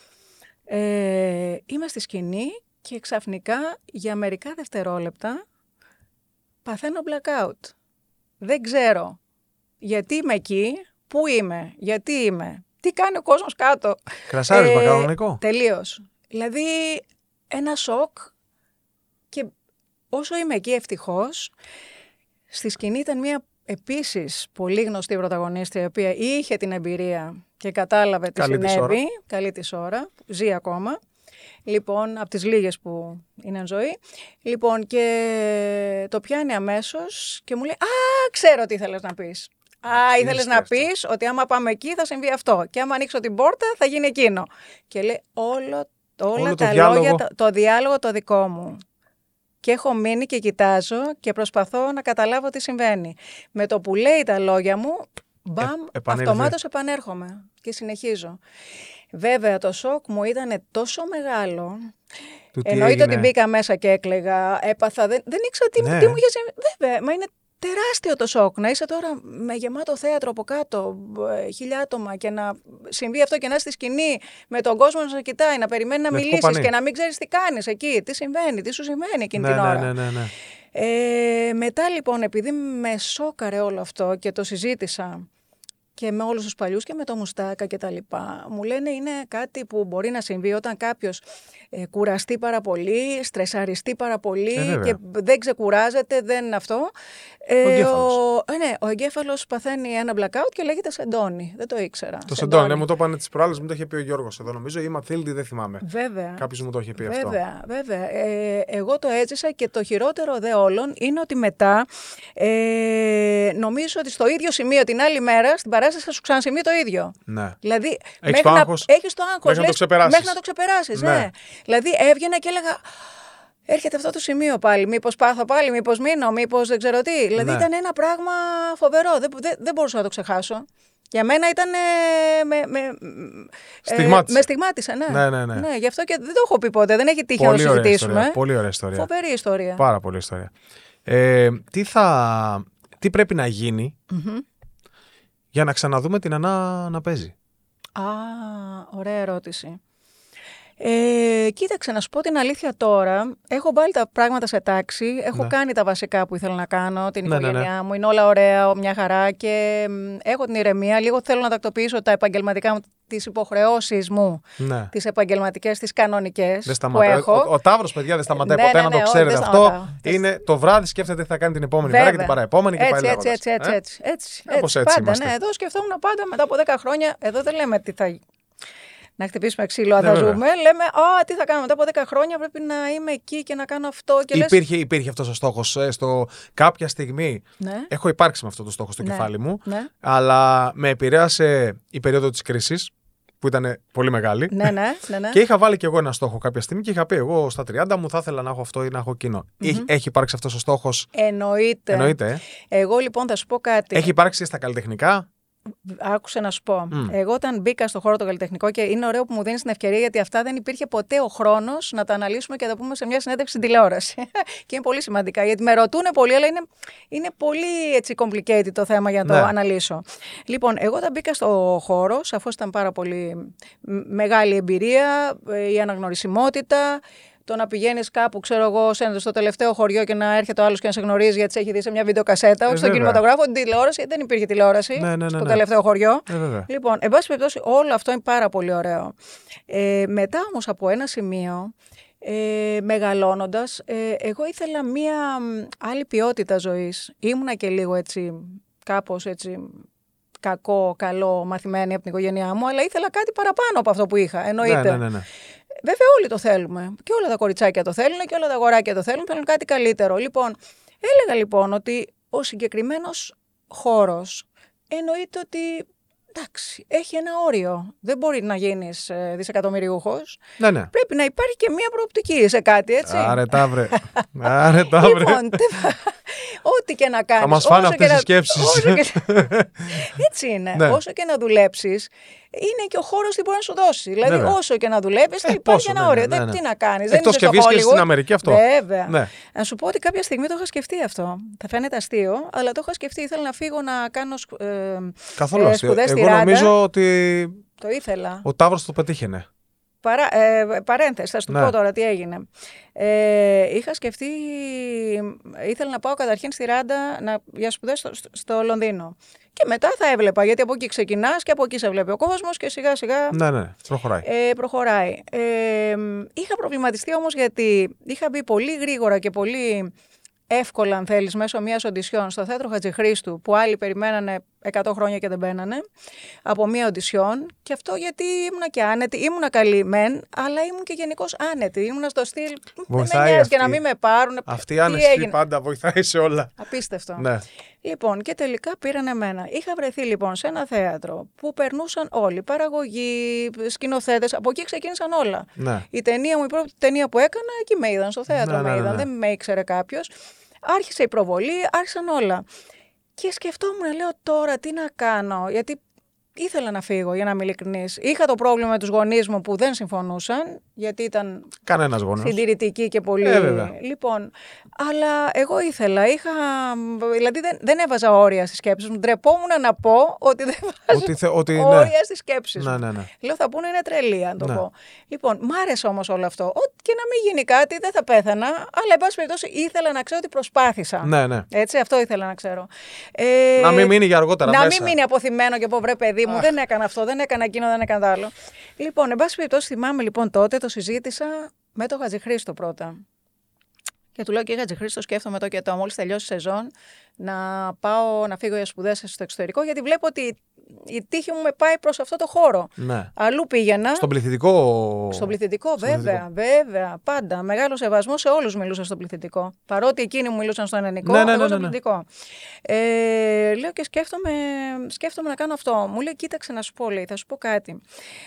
ε, είμαι στη σκηνή και ξαφνικά για μερικά δευτερόλεπτα παθαίνω blackout. Δεν ξέρω γιατί είμαι εκεί, πού είμαι, γιατί είμαι, τι κάνει ο κόσμος κάτω; Κρασάρισμα κανονικό. Τελείως. Δηλαδή ένα σοκ και όσο είμαι εκεί ευτυχώς, στη σκηνή ήταν μια επίσης πολύ γνωστή πρωταγωνίστρια η οποία είχε την εμπειρία και κατάλαβε τι Καλή της συνέβη. ώρα. Καλή της ώρα, ζει ακόμα. Λοιπόν, από τις λίγες που είναι εν ζωή. Λοιπόν, και το πιάνει αμέσως και μου λέει «Α, ξέρω τι ήθελες να πεις». Α, ήθελες να σκέφτομαι. πεις ότι άμα πάμε εκεί θα συμβεί αυτό και άμα ανοίξω την πόρτα θα γίνει εκείνο. Και λέει όλο, όλα Όλο το τα διάλογο. λόγια, το, το διάλογο το δικό μου. Και έχω μείνει και κοιτάζω και προσπαθώ να καταλάβω τι συμβαίνει. Με το που λέει τα λόγια μου, μπαμ, επανήλθε. αυτομάτως επανέρχομαι και συνεχίζω. Βέβαια, το σοκ μου ήταν τόσο μεγάλο. Του τι Εννοείται έγινε. ότι μπήκα μέσα και έκλαιγα, έπαθα, δεν, δεν ήξερα τι, Ναι. τι μου είχε συμβεί. Βέβαια, μα είναι τεράστιο το σοκ. Να είσαι τώρα με γεμάτο θέατρο από κάτω, ε, χίλια άτομα και να συμβεί αυτό και να είσαι στη σκηνή με τον κόσμο να σε κοιτάει, να περιμένει να Λευκό μιλήσεις πανί. και να μην ξέρεις τι κάνεις εκεί, τι συμβαίνει, τι σου συμβαίνει εκείνη Ναι, την ώρα. ναι, ναι, ναι, ναι. Ε, μετά λοιπόν, επειδή με σόκαρε όλο αυτό και το συζήτησα και με όλους τους παλιούς και με το μουστάκα και τα λοιπά, μου λένε είναι κάτι που μπορεί να συμβεί όταν κάποιος ε, κουραστεί πάρα πολύ, στρεσαριστεί πάρα πολύ Ε, βέβαια. και δεν ξεκουράζεται, δεν αυτό. Ε, Ο εγκέφαλος. ο, ε, ναι, ο εγκέφαλος παθαίνει ένα blackout και λέγεται σεντόνι. Δεν το ήξερα. Το Σεντόνι, ναι, μου το είπαν τις προάλλες, μου το είχε πει ο Γιώργος εδώ, νομίζω, ή η Μαθίλνη, δεν θυμάμαι. Βέβαια. Κάποιος μου το είχε πει αυτό. Βέβαια, βέβαια. Ε, εγώ το έζησα και το χειρότερο δε όλων είναι ότι μετά ε, νομίζω ότι στο ίδιο σημείο την άλλη μέρα στην παράσταση θα σου ξανασυμβεί το ίδιο. Ναι. Δηλαδή, Έχεις το να, άγχος, έχεις το άγχος, μέχρι να το λες, ξεπεράσεις. Μέχρι να το ξεπεράσεις, ναι. Ναι. Δηλαδή έβγαινα και έλεγα, έρχεται αυτό το σημείο πάλι, μήπως πάθω πάλι, μήπως μείνω, μήπως δεν ξέρω τι. Δηλαδή Ναι. ήταν ένα πράγμα φοβερό, δεν, δεν, δεν μπορούσα να το ξεχάσω. Για μένα ήταν. ε, με, με, Στιγμάτισε. με στιγμάτισε, ναι. Ναι, ναι, ναι. ναι. Γι' αυτό και δεν το έχω πει ποτέ. Δεν έχει τύχει να το Πολύ ωραία συζητήσουμε. ιστορία. Πολύ ωραία ιστορία. Φοβερή ιστορία. Πάρα πολύ ιστορία. Ε, τι, θα, τι πρέπει να γίνει Μμμ. για να ξαναδούμε την Ανά να παίζει; Α, ωραία ερώτηση. Ε, κοίταξε, να σου πω την αλήθεια τώρα. Έχω βάλει τα πράγματα σε τάξη. Έχω Ναι. κάνει τα βασικά που ήθελα να κάνω, την Ναι, ναι, ναι. οικογένειά μου. Είναι όλα ωραία, μια χαρά και μ, έχω την ηρεμία. Λίγο θέλω να τακτοποιήσω τα επαγγελματικά μου, τις υποχρεώσεις μου, Ναι. τις επαγγελματικές, τις κανονικές Δεν που σταματάει. έχω. Ο, ο Ταύρος, παιδιά, δεν σταματάει Ναι, ποτέ ναι, να το ναι, όχι, ξέρετε δεν αυτό. σταματάω. Είναι το βράδυ σκέφτεται τι θα κάνει την επόμενη μέρα και την παραεπόμενη και έτσι, πάει έτσι, λέγοντας. έτσι, έτσι, Ε; έτσι, έτσι, Κάπως έτσι. έτσι Πάντα, είμαστε. ναι. Εδώ σκεφτόμουν πάντα μετά από 10 χρόνια. Εδώ δεν λέμε τι θα. Να χτυπήσουμε ξύλο, αν Ναι, θα βέβαια. ζούμε. Λέμε, Α, τι θα κάνουμε μετά από 10 χρόνια. Πρέπει να είμαι εκεί και να κάνω αυτό. Και λες, Υπήρχε, υπήρχε αυτός ο στόχος. Στο κάποια στιγμή Ναι, έχω υπάρξει με αυτό το στόχο στο Ναι. κεφάλι μου, ναι, αλλά με επηρέασε η περίοδο της κρίσης, που ήταν πολύ μεγάλη. ναι, ναι, ναι, ναι. Και είχα βάλει και εγώ ένα στόχο κάποια στιγμή και είχα πει: Εγώ στα 30 μου θα ήθελα να έχω αυτό ή να έχω εκείνο. Έχει- Έχει υπάρξει αυτός ο στόχος; Εννοείται. Εννοείται. ε. Εγώ λοιπόν θα σου πω κάτι. Έχει υπάρξει και στα καλλιτεχνικά; Άκουσε να σου πω. Μμ. Εγώ όταν μπήκα στο χώρο το καλλιτεχνικό και είναι ωραίο που μου δίνεις την ευκαιρία γιατί αυτά δεν υπήρχε ποτέ ο χρόνος να τα αναλύσουμε και να τα πούμε σε μια συνέντευξη στην τηλεόραση. και είναι πολύ σημαντικά γιατί με ρωτούν πολύ, αλλά είναι, είναι πολύ έτσι complicated το θέμα για να Ναι. το αναλύσω. Λοιπόν, εγώ όταν μπήκα στο χώρο, σαφώς ήταν πάρα πολύ μ, μεγάλη εμπειρία, ε, η αναγνωρισιμότητα. Το να πηγαίνεις κάπου, ξέρω εγώ, σε- στο τελευταίο χωριό και να έρχεται ο άλλος και να σε γνωρίζει γιατί σε έχει δει σε μια βιντεοκασέτα, όχι στον βέβαια. κινηματογράφο, την τηλεόραση. Δεν υπήρχε τηλεόραση Ναι, ναι, ναι, στο ναι. τελευταίο χωριό. Ε, βέβαια. Λοιπόν, εν πάση περιπτώσει, όλο αυτό είναι πάρα πολύ ωραίο. Ε, μετά όμως από ένα σημείο, ε, μεγαλώνοντας, ε, εγώ ήθελα μία μ, άλλη ποιότητα ζωής. Ήμουνα και λίγο έτσι, κάπως έτσι, κακό, καλό, μαθημένη από την οικογένειά μου, αλλά ήθελα κάτι παραπάνω από αυτό που είχα, εννοείται. Ναι, ναι, ναι, ναι. Βέβαια όλοι το θέλουμε. Και όλα τα κοριτσάκια το θέλουν και όλα τα αγοράκια το θέλουν. Θέλουν κάτι καλύτερο. Λοιπόν, έλεγα λοιπόν ότι ο συγκεκριμένος χώρος εννοείται ότι εντάξει, έχει ένα όριο. Δεν μπορεί να γίνεις ε, δισεκατομμυριούχος. ναι, ναι. Πρέπει να υπάρχει και μία προοπτική σε κάτι, έτσι. Άρε τα βρε. Άρε τα βρε. Λοιπόν, τε- Ό,τι και να κάνεις. Θα μας φάνε αυτές οι σκέψεις. Έτσι είναι. Ναι. Όσο και να δουλέψεις, είναι και ο χώρος που μπορεί να σου δώσει. Δηλαδή, Βέβαια. όσο και να δουλεύεις, θα Ε, υπάρχει πόσο, ένα ναι, όριο. ναι, Δεν- ναι. Τι να κάνεις. Εκτός και βρίσκεσαι στην Αμερική αυτό. Βέβαια. Ναι. Να σου πω ότι κάποια στιγμή το είχα σκεφτεί αυτό. Θα φαίνεται αστείο, αλλά το είχα σκεφτεί. Ήθελα να φύγω να κάνω σκ- ε, Καθόλου ε, αστείο. σπουδές στη Εγώ Ράντα. νομίζω ότι Το ήθελα. ο Ταύρος το πετύχαινε. Παρά, ε, παρένθεση, θα σου Ναι. πω τώρα τι έγινε. Ε, είχα σκεφτεί, ήθελα να πάω καταρχήν στη Ράντα να, για σπουδές στο, στο, στο Λονδίνο. Και μετά θα έβλεπα, γιατί από εκεί ξεκινάς και από εκεί σε βλέπει ο κόσμος και σιγά σιγά Ναι, ναι, προχωράει. ε, προχωράει. Ε, είχα προβληματιστεί όμως γιατί είχα μπει πολύ γρήγορα και πολύ εύκολα, αν θέλεις, μέσω μιας οντισιόν στο θέατρο Χατζηχρήστου, που άλλοι περιμένανε 100 χρόνια και δεν μπαίνανε, από μια οντισιόν. Και αυτό γιατί ήμουνα και άνετη, ήμουνα καλή μεν, αλλά ήμουν και γενικώς άνετη. Ήμουνα στο στυλ, δεν με Βοηθάει νοιάζει και να αυτή. μην με πάρουν. Αυτή η τι άνεση έγινε; πάντα βοηθάει σε όλα. Απίστευτο. Ναι. Λοιπόν, και τελικά πήραν εμένα. Είχα βρεθεί λοιπόν σε ένα θέατρο που περνούσαν όλοι, παραγωγοί, σκηνοθέτες. Από εκεί ξεκίνησαν όλα. Ναι. Η ταινία μου, η πρώτη ταινία που έκανα, εκεί με είδαν, στο θέατρο Ναι, ναι, με ναι, είδαν. ναι. Δεν με ήξερε κάποιος. Άρχισε η προβολή, άρχισαν όλα. Και σκεφτόμουν, λέω τώρα τι να κάνω, γιατί ήθελα να φύγω, για να είμαι ειλικρινής. Είχα το πρόβλημα με τους γονείς μου που δεν συμφωνούσαν, γιατί ήταν Κανένας γονιό. συντηρητική και πολύ. Ε, βέβαια. λοιπόν, αλλά εγώ ήθελα, είχα, δηλαδή δεν, δεν έβαζα όρια στις σκέψεις μου. Ντρεπόμουν να πω ότι δεν βάζω Ότι, θε, ότι ναι. όρια στις σκέψεις Ναι, μου. ναι, ναι. Λέω θα πούνε είναι τρελή, αν το Ναι. πω. Λοιπόν, μ' άρεσε όμως όλο αυτό. Ό, και να μην γίνει κάτι, δεν θα πέθανα. Αλλά, εν πάση περιπτώσει, ήθελα να ξέρω ότι προσπάθησα. Ναι, ναι. Έτσι, αυτό ήθελα να ξέρω. Ε, Να μην μείνει για αργότερα να μέσα. μην μείνει αποθυμένο και πω βρε παιδί μου, δεν έκανα αυτό, δεν έκανα εκείνο, δεν έκανα το άλλο. Λοιπόν, εν πάση περιπτώσει, θυμάμαι λοιπόν τότε, το συζήτησα με τον Χατζηχρήστο πρώτα. Και του λέω και Χατζηχρήστο, σκέφτομαι το και το, μόλις τελειώσει η σεζόν, να πάω να φύγω για σπουδές στο εξωτερικό, γιατί βλέπω ότι η τύχη μου με πάει προς αυτό το χώρο. Ναι. Αλλού πήγαινα. Στον πληθυντικό. Στον πληθυντικό, στον βέβαια, βέβαια. Πάντα. Μεγάλο σεβασμό σε όλους μιλούσα στον πληθυντικό. Παρότι εκείνοι μου μιλούσαν στον ελληνικό, Ναι, ναι, εγώ ναι, στον ναι, ναι. πληθυντικό. Ε, λέω και σκέφτομαι, σκέφτομαι να κάνω αυτό. Μου λέει, κοίταξε να σου πω, λέει, θα σου πω κάτι.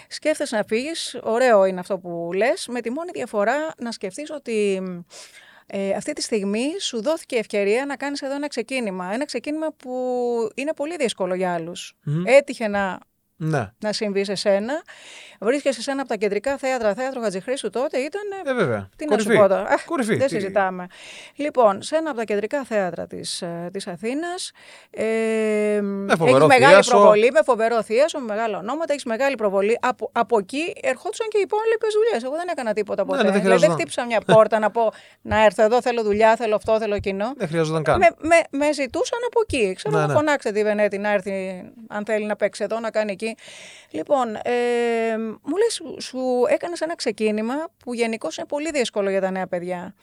Σκέφτεσαι να φύγεις, ωραίο είναι αυτό που λες, με τη μόνη διαφορά να σκεφτείς ότι. Ε, αυτή τη στιγμή σου δόθηκε η ευκαιρία να κάνεις εδώ ένα ξεκίνημα. Ένα ξεκίνημα που είναι πολύ δύσκολο για άλλους. Μμμ. Έτυχε να Ναι. να συμβεί σε σένα. Βρίσκεσαι σε ένα από τα κεντρικά θέατρα, θέατρο Χατζηχρήστου τότε ήταν. Ε, βέβαια. Τι να Κορυφή. σου πω τώρα. Αχ, Κορυφή. Δεν Τι- συζητάμε. Λοιπόν, σε ένα από τα κεντρικά θέατρα της, ε, της Αθήνας. Ε, έχεις φοβερό μεγάλη θίασο. προβολή, με φοβερό θίασο, με μεγάλα ονόματα, έχεις μεγάλη προβολή. Από, από εκεί ερχόντουσαν και οι υπόλοιπες δουλειές. Εγώ δεν έκανα τίποτα ποτέ. ναι, δεν δηλαδή, δεν χρειαζόταν. χτύπησα μια πόρτα να πω να έρθω εδώ, θέλω δουλειά, θέλω αυτό, θέλω εκείνο. Δεν χρειαζόταν καν. Με, με, με ζητούσαν από εκεί. Ξέρω, Ναι, ναι, ναι. φωνάξτε τη Βενέτη να έρθει, αν θέλει να παίξει εδώ, να κάνει εκεί. Λοιπόν, ε, μου λες, σου, σου έκανες ένα ξεκίνημα που γενικώς είναι πολύ δύσκολο για τα νέα παιδιά.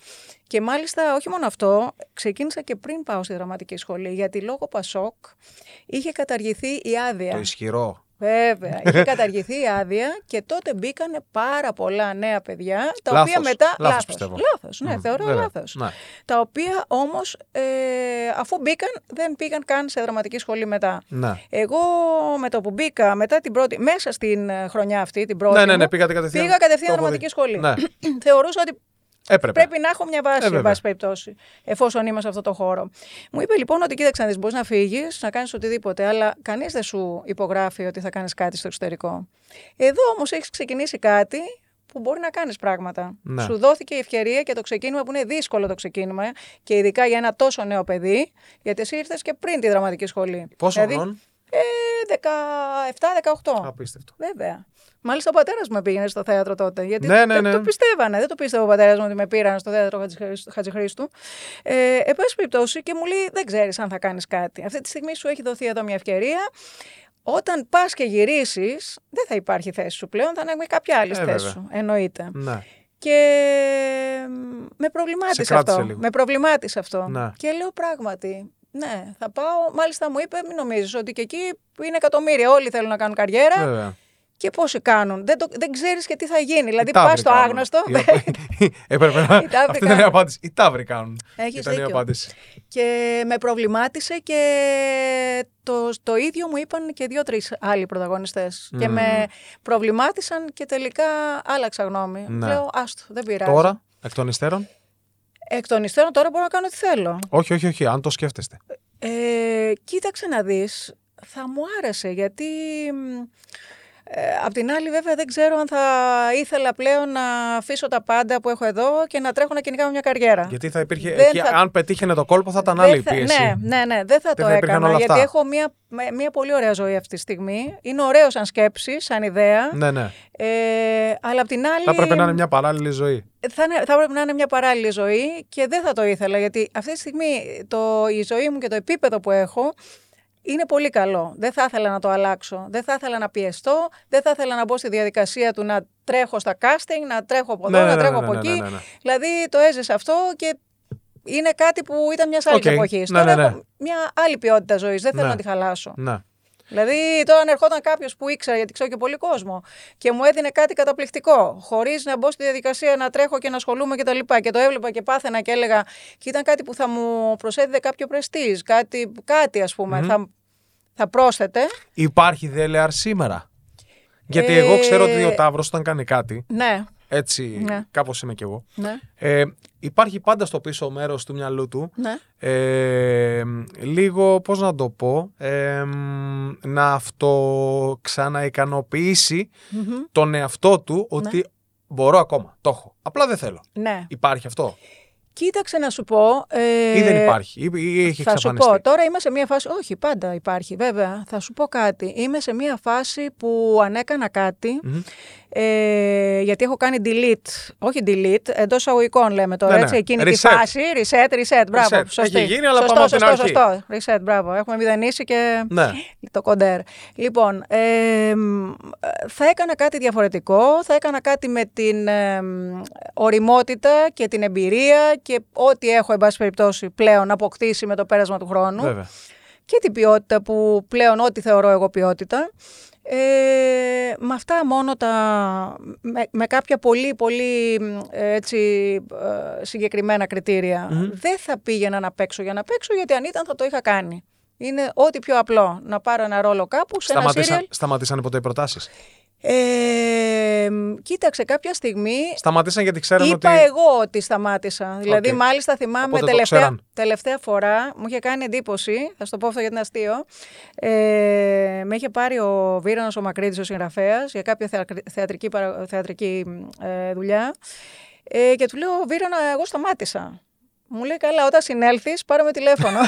Και μάλιστα, όχι μόνο αυτό, ξεκίνησα και πριν πάω στη δραματική σχολή, γιατί λόγω Πασόκ είχε καταργηθεί η άδεια. Το ισχυρό. Βέβαια, είχε καταργηθεί η άδεια και τότε μπήκαν πάρα πολλά νέα παιδιά, τα Λάθος. οποία μετά... Λάθος, λάθος, πιστεύω. λάθος, ναι, Μμ, θεωρώ βέβαια. λάθος Ναι. τα οποία όμως ε, αφού μπήκαν δεν πήγαν καν σε δραματική σχολή μετά. Ναι. Εγώ με το που μπήκα μετά την πρώτη, μέσα στην ε, χρονιά αυτή, την πρώτη Ναι, ναι, μου, ναι, πήγατε κατευθείαν. πήγα κατευθείαν Το έχω δραματική δει. σχολή. Ναι. Θεωρούσα ότι Έπρεπε. πρέπει να έχω μια βάση, Ε, εν βέβαια. πάση περιπτώσει, εφόσον είμαι σε αυτό το χώρο. Μου είπε λοιπόν ότι κοίταξε να δεις, μπορείς να φύγεις, να κάνεις οτιδήποτε, αλλά κανείς δεν σου υπογράφει ότι θα κάνεις κάτι στο εξωτερικό. Εδώ όμως έχεις ξεκινήσει κάτι που μπορεί να κάνεις πράγματα. Ναι. Σου δόθηκε η ευκαιρία και το ξεκίνημα που είναι δύσκολο το ξεκίνημα και ειδικά για ένα τόσο νέο παιδί, γιατί εσύ ήρθες και πριν τη δραματική σχολή. Πόσο Δηλαδή, χρόνο. Ε, 17-18. Απίστευτο. Βέβαια. Μάλιστα ο πατέρας μου με πήγαινε στο θέατρο τότε. Γιατί Ναι, ναι, δεν ναι. το πιστεύανε. Δεν το πίστευε ο πατέρας μου ότι με πήραν στο θέατρο Χατζηχρήστου- Χατζηχρήστου. Ε, εν πάση περιπτώσει και μου λέει: Δεν ξέρεις αν θα κάνεις κάτι. Αυτή τη στιγμή σου έχει δοθεί εδώ μια ευκαιρία. Όταν πας και γυρίσεις, δεν θα υπάρχει θέση σου πλέον, θα είναι κάποια άλλη Ε, θέση βέβαια. σου. Εννοείται. Ναι. Και μ, με προβλημάτισε κράτησε αυτό. λίγο. Με προβλημάτισε αυτό. Ναι. Και λέω πράγματι, ναι, θα πάω. Μάλιστα μου είπε, μην νομίζεις ότι και εκεί είναι εκατομμύρια. Όλοι θέλουν να κάνουν καριέρα. Βέβαια. Και πόσοι κάνουν. Δεν, το, δεν ξέρεις και τι θα γίνει. Δηλαδή, Οι πας ταύροι στο κάνουν. άγνωστο. Οι απο- Έπρεπε να. Οι ταύροι Αυτή ήταν η κάνουν. απάντηση. Οι ταύροι κάνουν. Έχεις Ήταν η δίκιο. απάντηση. και με προβλημάτισε και το, το ίδιο μου είπαν και δύο-τρει άλλοι πρωταγωνιστές. Και Μμμ. με προβλημάτισαν και τελικά άλλαξα γνώμη. Ναι. Λέω, άστο, δεν πειράζει. Τώρα, εκ των υστέρων; Εκ των υστέρων τώρα μπορώ να κάνω τι θέλω. Όχι, όχι, όχι, αν το σκέφτεστε. Ε, κοίταξε να δεις, θα μου άρεσε γιατί μ, ε, απ' την άλλη βέβαια δεν ξέρω αν θα ήθελα πλέον να αφήσω τα πάντα που έχω εδώ και να τρέχω να κυνηγάω μια καριέρα. Γιατί θα υπήρχε. Δεν εκεί, θα- Αν πετύχαινε το κόλπο, θα ήταν Δεν άλλη η θα- πίεση. Ναι, ναι, ναι, δεν θα το θα υπήρχαν έκανα όλα γιατί αυτά. έχω μια, με- μια πολύ ωραία ζωή αυτή τη στιγμή. Είναι ωραίο σαν σκέψη, σαν ιδέα. ναι, ναι. Ε, αλλά απ' την άλλη. Θα έπρεπε να είναι μια παράλληλη ζωή. θα, είναι- θα έπρεπε να είναι μια παράλληλη ζωή και δεν θα το ήθελα γιατί αυτή τη στιγμή το, η ζωή μου και το επίπεδο που έχω είναι πολύ καλό. Δεν θα ήθελα να το αλλάξω. Δεν θα ήθελα να πιεστώ. Δεν θα ήθελα να μπω στη διαδικασία του να τρέχω στα casting, να τρέχω από εδώ, Ναι, ναι, να ναι, τρέχω ναι, από ναι, εκεί. ναι, ναι. Δηλαδή το έζησα αυτό και είναι κάτι που ήταν μια άλλη ΟΚ. εποχή. Ναι, Τώρα ναι, ναι. έχω μια άλλη ποιότητα ζωής. Δεν θέλω Ναι. να τη χαλάσω. Ναι. Δηλαδή, τώρα αν ερχόταν κάποιος που ήξερα, γιατί ξέρω και πολύ κόσμο, και μου έδινε κάτι καταπληκτικό, χωρίς να μπω στη διαδικασία να τρέχω και να ασχολούμαι κτλ. Και, και το έβλεπα και πάθαινα και έλεγα, και ήταν κάτι που θα μου προσέδιδε κάποιο πρεστίζ, κάτι, κάτι ας πούμε, θα, θα πρόσθετε. Υπάρχει δέλεαρ σήμερα; Γιατί Ε, εγώ ξέρω ότι ο Ταύρος όταν κάνει κάτι, Ναι, έτσι Ναι. κάπως είμαι κι εγώ, ναι, ε, υπάρχει πάντα στο πίσω μέρος του μυαλού του ναι. ε, λίγο, πώς να το πω, ε, να αυτό ξαναικανοποιήσει Μμμ. τον εαυτό του ότι μπορώ ακόμα, το έχω. Απλά δεν θέλω. ναι. Υπάρχει αυτό; Κοίταξε να σου πω. Ε, ή δεν υπάρχει ή, ή έχει Θα σου εξαφανιστεί. πω, τώρα είμαι σε μια φάση. Όχι, πάντα υπάρχει, βέβαια. Θα σου πω κάτι. Είμαι σε μια φάση που αν έκανα κάτι. Μμμ. Ε, γιατί έχω κάνει delete. Όχι delete, εντός αγωγικών λέμε τώρα. Ναι, ναι. Έτσι, εκείνη τη Reset. φάση. Reset, reset. Μπράβο. Reset. Σωστή. Έχει γίνει, αλλά σωστό, πάμε από την σωστό, αρχή. Σωστό. Reset, μπράβο. Έχουμε μηδενίσει και Ναι. το κοντέρ. Λοιπόν, ε, μ, θα έκανα κάτι διαφορετικό. Θα έκανα κάτι με την ε, μ, οριμότητα και την εμπειρία και ό,τι έχω, εν πάση περιπτώσει, πλέον αποκτήσει με το πέρασμα του χρόνου Βέβαια. και την ποιότητα που πλέον ό,τι θεωρώ εγώ ποιότητα. Ε, με αυτά μόνο τα, με, με κάποια πολύ πολύ μ, έτσι, ε, συγκεκριμένα κριτήρια. Δεν θα πήγαινα να παίξω για να παίξω γιατί αν ήταν θα το είχα κάνει. Είναι ό,τι πιο απλό να πάρω ένα ρόλο κάπου σε ένα Σταματήσαν, σίριαλ. σταματήσανε ποτέ οι προτάσεις; Ε, μ, κοίταξε κάποια στιγμή Σταματήσαν γιατί ξέραν Είπα ότι. εγώ ότι σταμάτησα. Δηλαδή, ΟΚ. μάλιστα θυμάμαι Οπότε το τελευταία, ξέραν. τελευταία φορά μου είχε κάνει εντύπωση. Θα σου το πω αυτό γιατί είναι αστείο. Ε, με είχε πάρει ο Βίρονο ο Μακρύτης, ο συγγραφέας, για κάποια θεακρι- θεατρική, παρα- θεατρική ε, δουλειά. Ε, και του λέω: Βίρονα, εγώ σταμάτησα. Μου λέει: Καλά, όταν συνέλθεις, πάρε με τηλέφωνο.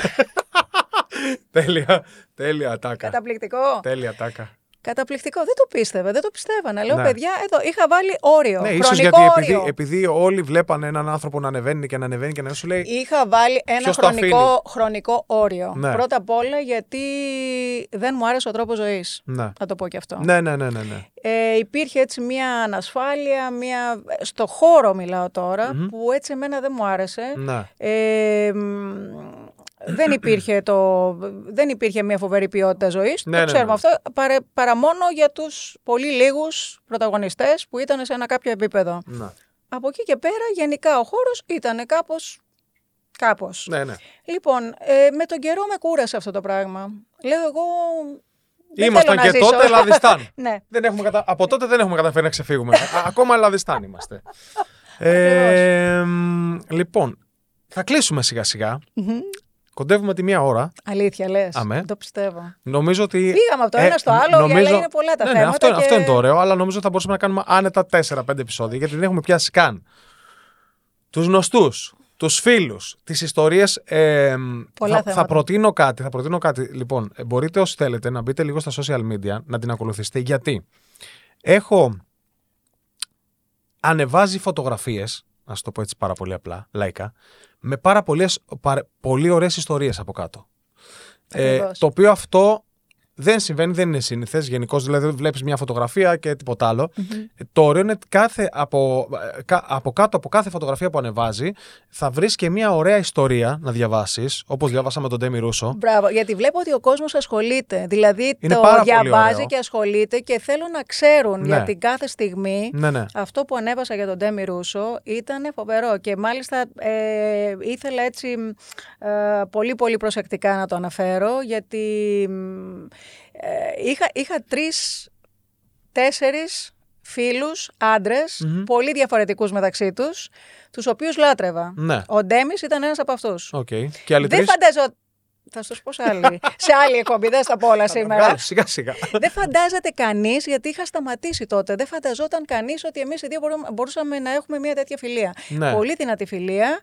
τέλεια, τέλεια τάκα. Καταπληκτικό. Τέλεια τάκα. Καταπληκτικό. Δεν το πίστευε, δεν το πιστεύανε. Λέω: Ναι. Παιδιά, εδώ είχα βάλει όριο. Ναι, ίσως χρονικό γιατί επειδή, όριο. επειδή όλοι βλέπανε έναν άνθρωπο να ανεβαίνει και να ανεβαίνει και να σου λέει. Είχα βάλει ένα Ποιος το χρονικό, αφήνει; χρονικό όριο. Ναι. Πρώτα απ' όλα γιατί δεν μου άρεσε ο τρόπος ζωής. Ναι. Θα το πω και αυτό. Ναι, ναι, ναι, ναι. ναι. Ε, υπήρχε έτσι μια ανασφάλεια, μια... στο χώρο μιλάω τώρα, που έτσι εμένα δεν μου άρεσε. ναι. Ε, μ, δεν, υπήρχε το, δεν υπήρχε μια φοβερή ποιότητα ζωής. Ναι, το ναι, ξέρουμε ναι. αυτό, παρα, παρά μόνο για τους πολύ λίγους πρωταγωνιστές που ήταν σε ένα κάποιο επίπεδο. ναι. Από εκεί και πέρα γενικά ο χώρος ήταν κάπως, κάπως. ναι, ναι. Λοιπόν, ε, με τον καιρό με κούρασε αυτό το πράγμα. Λέω εγώ. δεν Ήμασταν θέλω και να ζήσω. τότε Ελλαδιστάν. ναι. δεν έχουμε κατα... Από τότε δεν έχουμε καταφέρει να ξεφύγουμε. Α, ακόμα Ελλαδιστάν είμαστε. ε, μ, λοιπόν, θα κλείσουμε σιγά σιγά. Μμμ. Κοντεύουμε τη μία ώρα. Αλήθεια λες. Αμέ. Δεν το πιστεύω. Νομίζω ότι. Πήγαμε από το ένα στο άλλο, αλλά είναι πολλά τα ναι, ναι, θέματα αυτό, και- αυτό είναι το ωραίο, αλλά νομίζω ότι θα μπορούσαμε να κάνουμε άνετα 4-5 επεισόδια, γιατί δεν έχουμε πιάσει καν τους γνωστούς, τους φίλους, τις ιστορίες. Ε, Πολλά θα, θέματα. θα προτείνω κάτι. Θα προτείνω κάτι. Λοιπόν, ε, μπορείτε όσοι θέλετε να μπείτε λίγο στα social media, να την ακολουθήσετε, γιατί έχω ανεβάζει φωτογραφίες, να σου το πω έτσι πάρα πολύ απλά, λαϊκά, με πάρα πολλές, παρα- πολύ ωραίες ιστορίες από κάτω. Ε, Ακριβώς. το οποίο αυτό δεν συμβαίνει, δεν είναι σύνηθες. Γενικώς, δηλαδή, βλέπεις μια φωτογραφία και τίποτα άλλο. Ε, Το ωραίο είναι ότι κάθε, από, ε, κα- από κάτω από κάθε φωτογραφία που ανεβάζει θα βρεις και μια ωραία ιστορία να διαβάσεις, όπως διάβασα με τον Ντέμι Ρούσο. Μπράβο, γιατί βλέπω ότι ο κόσμος ασχολείται. Δηλαδή Είναι το πάρα πολύ διαβάζει ωραίο. και ασχολείται και θέλω να ξέρουν Ναι. για την κάθε στιγμή. Ναι, ναι. Αυτό που ανέβασα για τον Ντέμι Ρούσο ήταν φοβερό και μάλιστα ε, ήθελα έτσι ε, πολύ πολύ προσεκτικά να το αναφέρω γιατί μ, ε, είχα, είχα τρεις, τέσσερις φίλους, άντρες, πολύ διαφορετικούς μεταξύ τους, τους οποίους λάτρευα. Ναι. Ο Ντέμις ήταν ένας από αυτούς. ΟΚ. Και άλλοι Δεν τρεις; φανταζό... Θα σου πω σε άλλη, σε άλλη εκπομπή, δεν στα πω όλα σήμερα. Βγάλε, Σιγά σιγά. δεν φαντάζεται κανείς, γιατί είχα σταματήσει τότε, δεν φανταζόταν κανείς ότι εμείς οι δύο μπορούμε- μπορούσαμε να έχουμε μια τέτοια φιλία. Ναι. Πολύ δυνατή φιλία,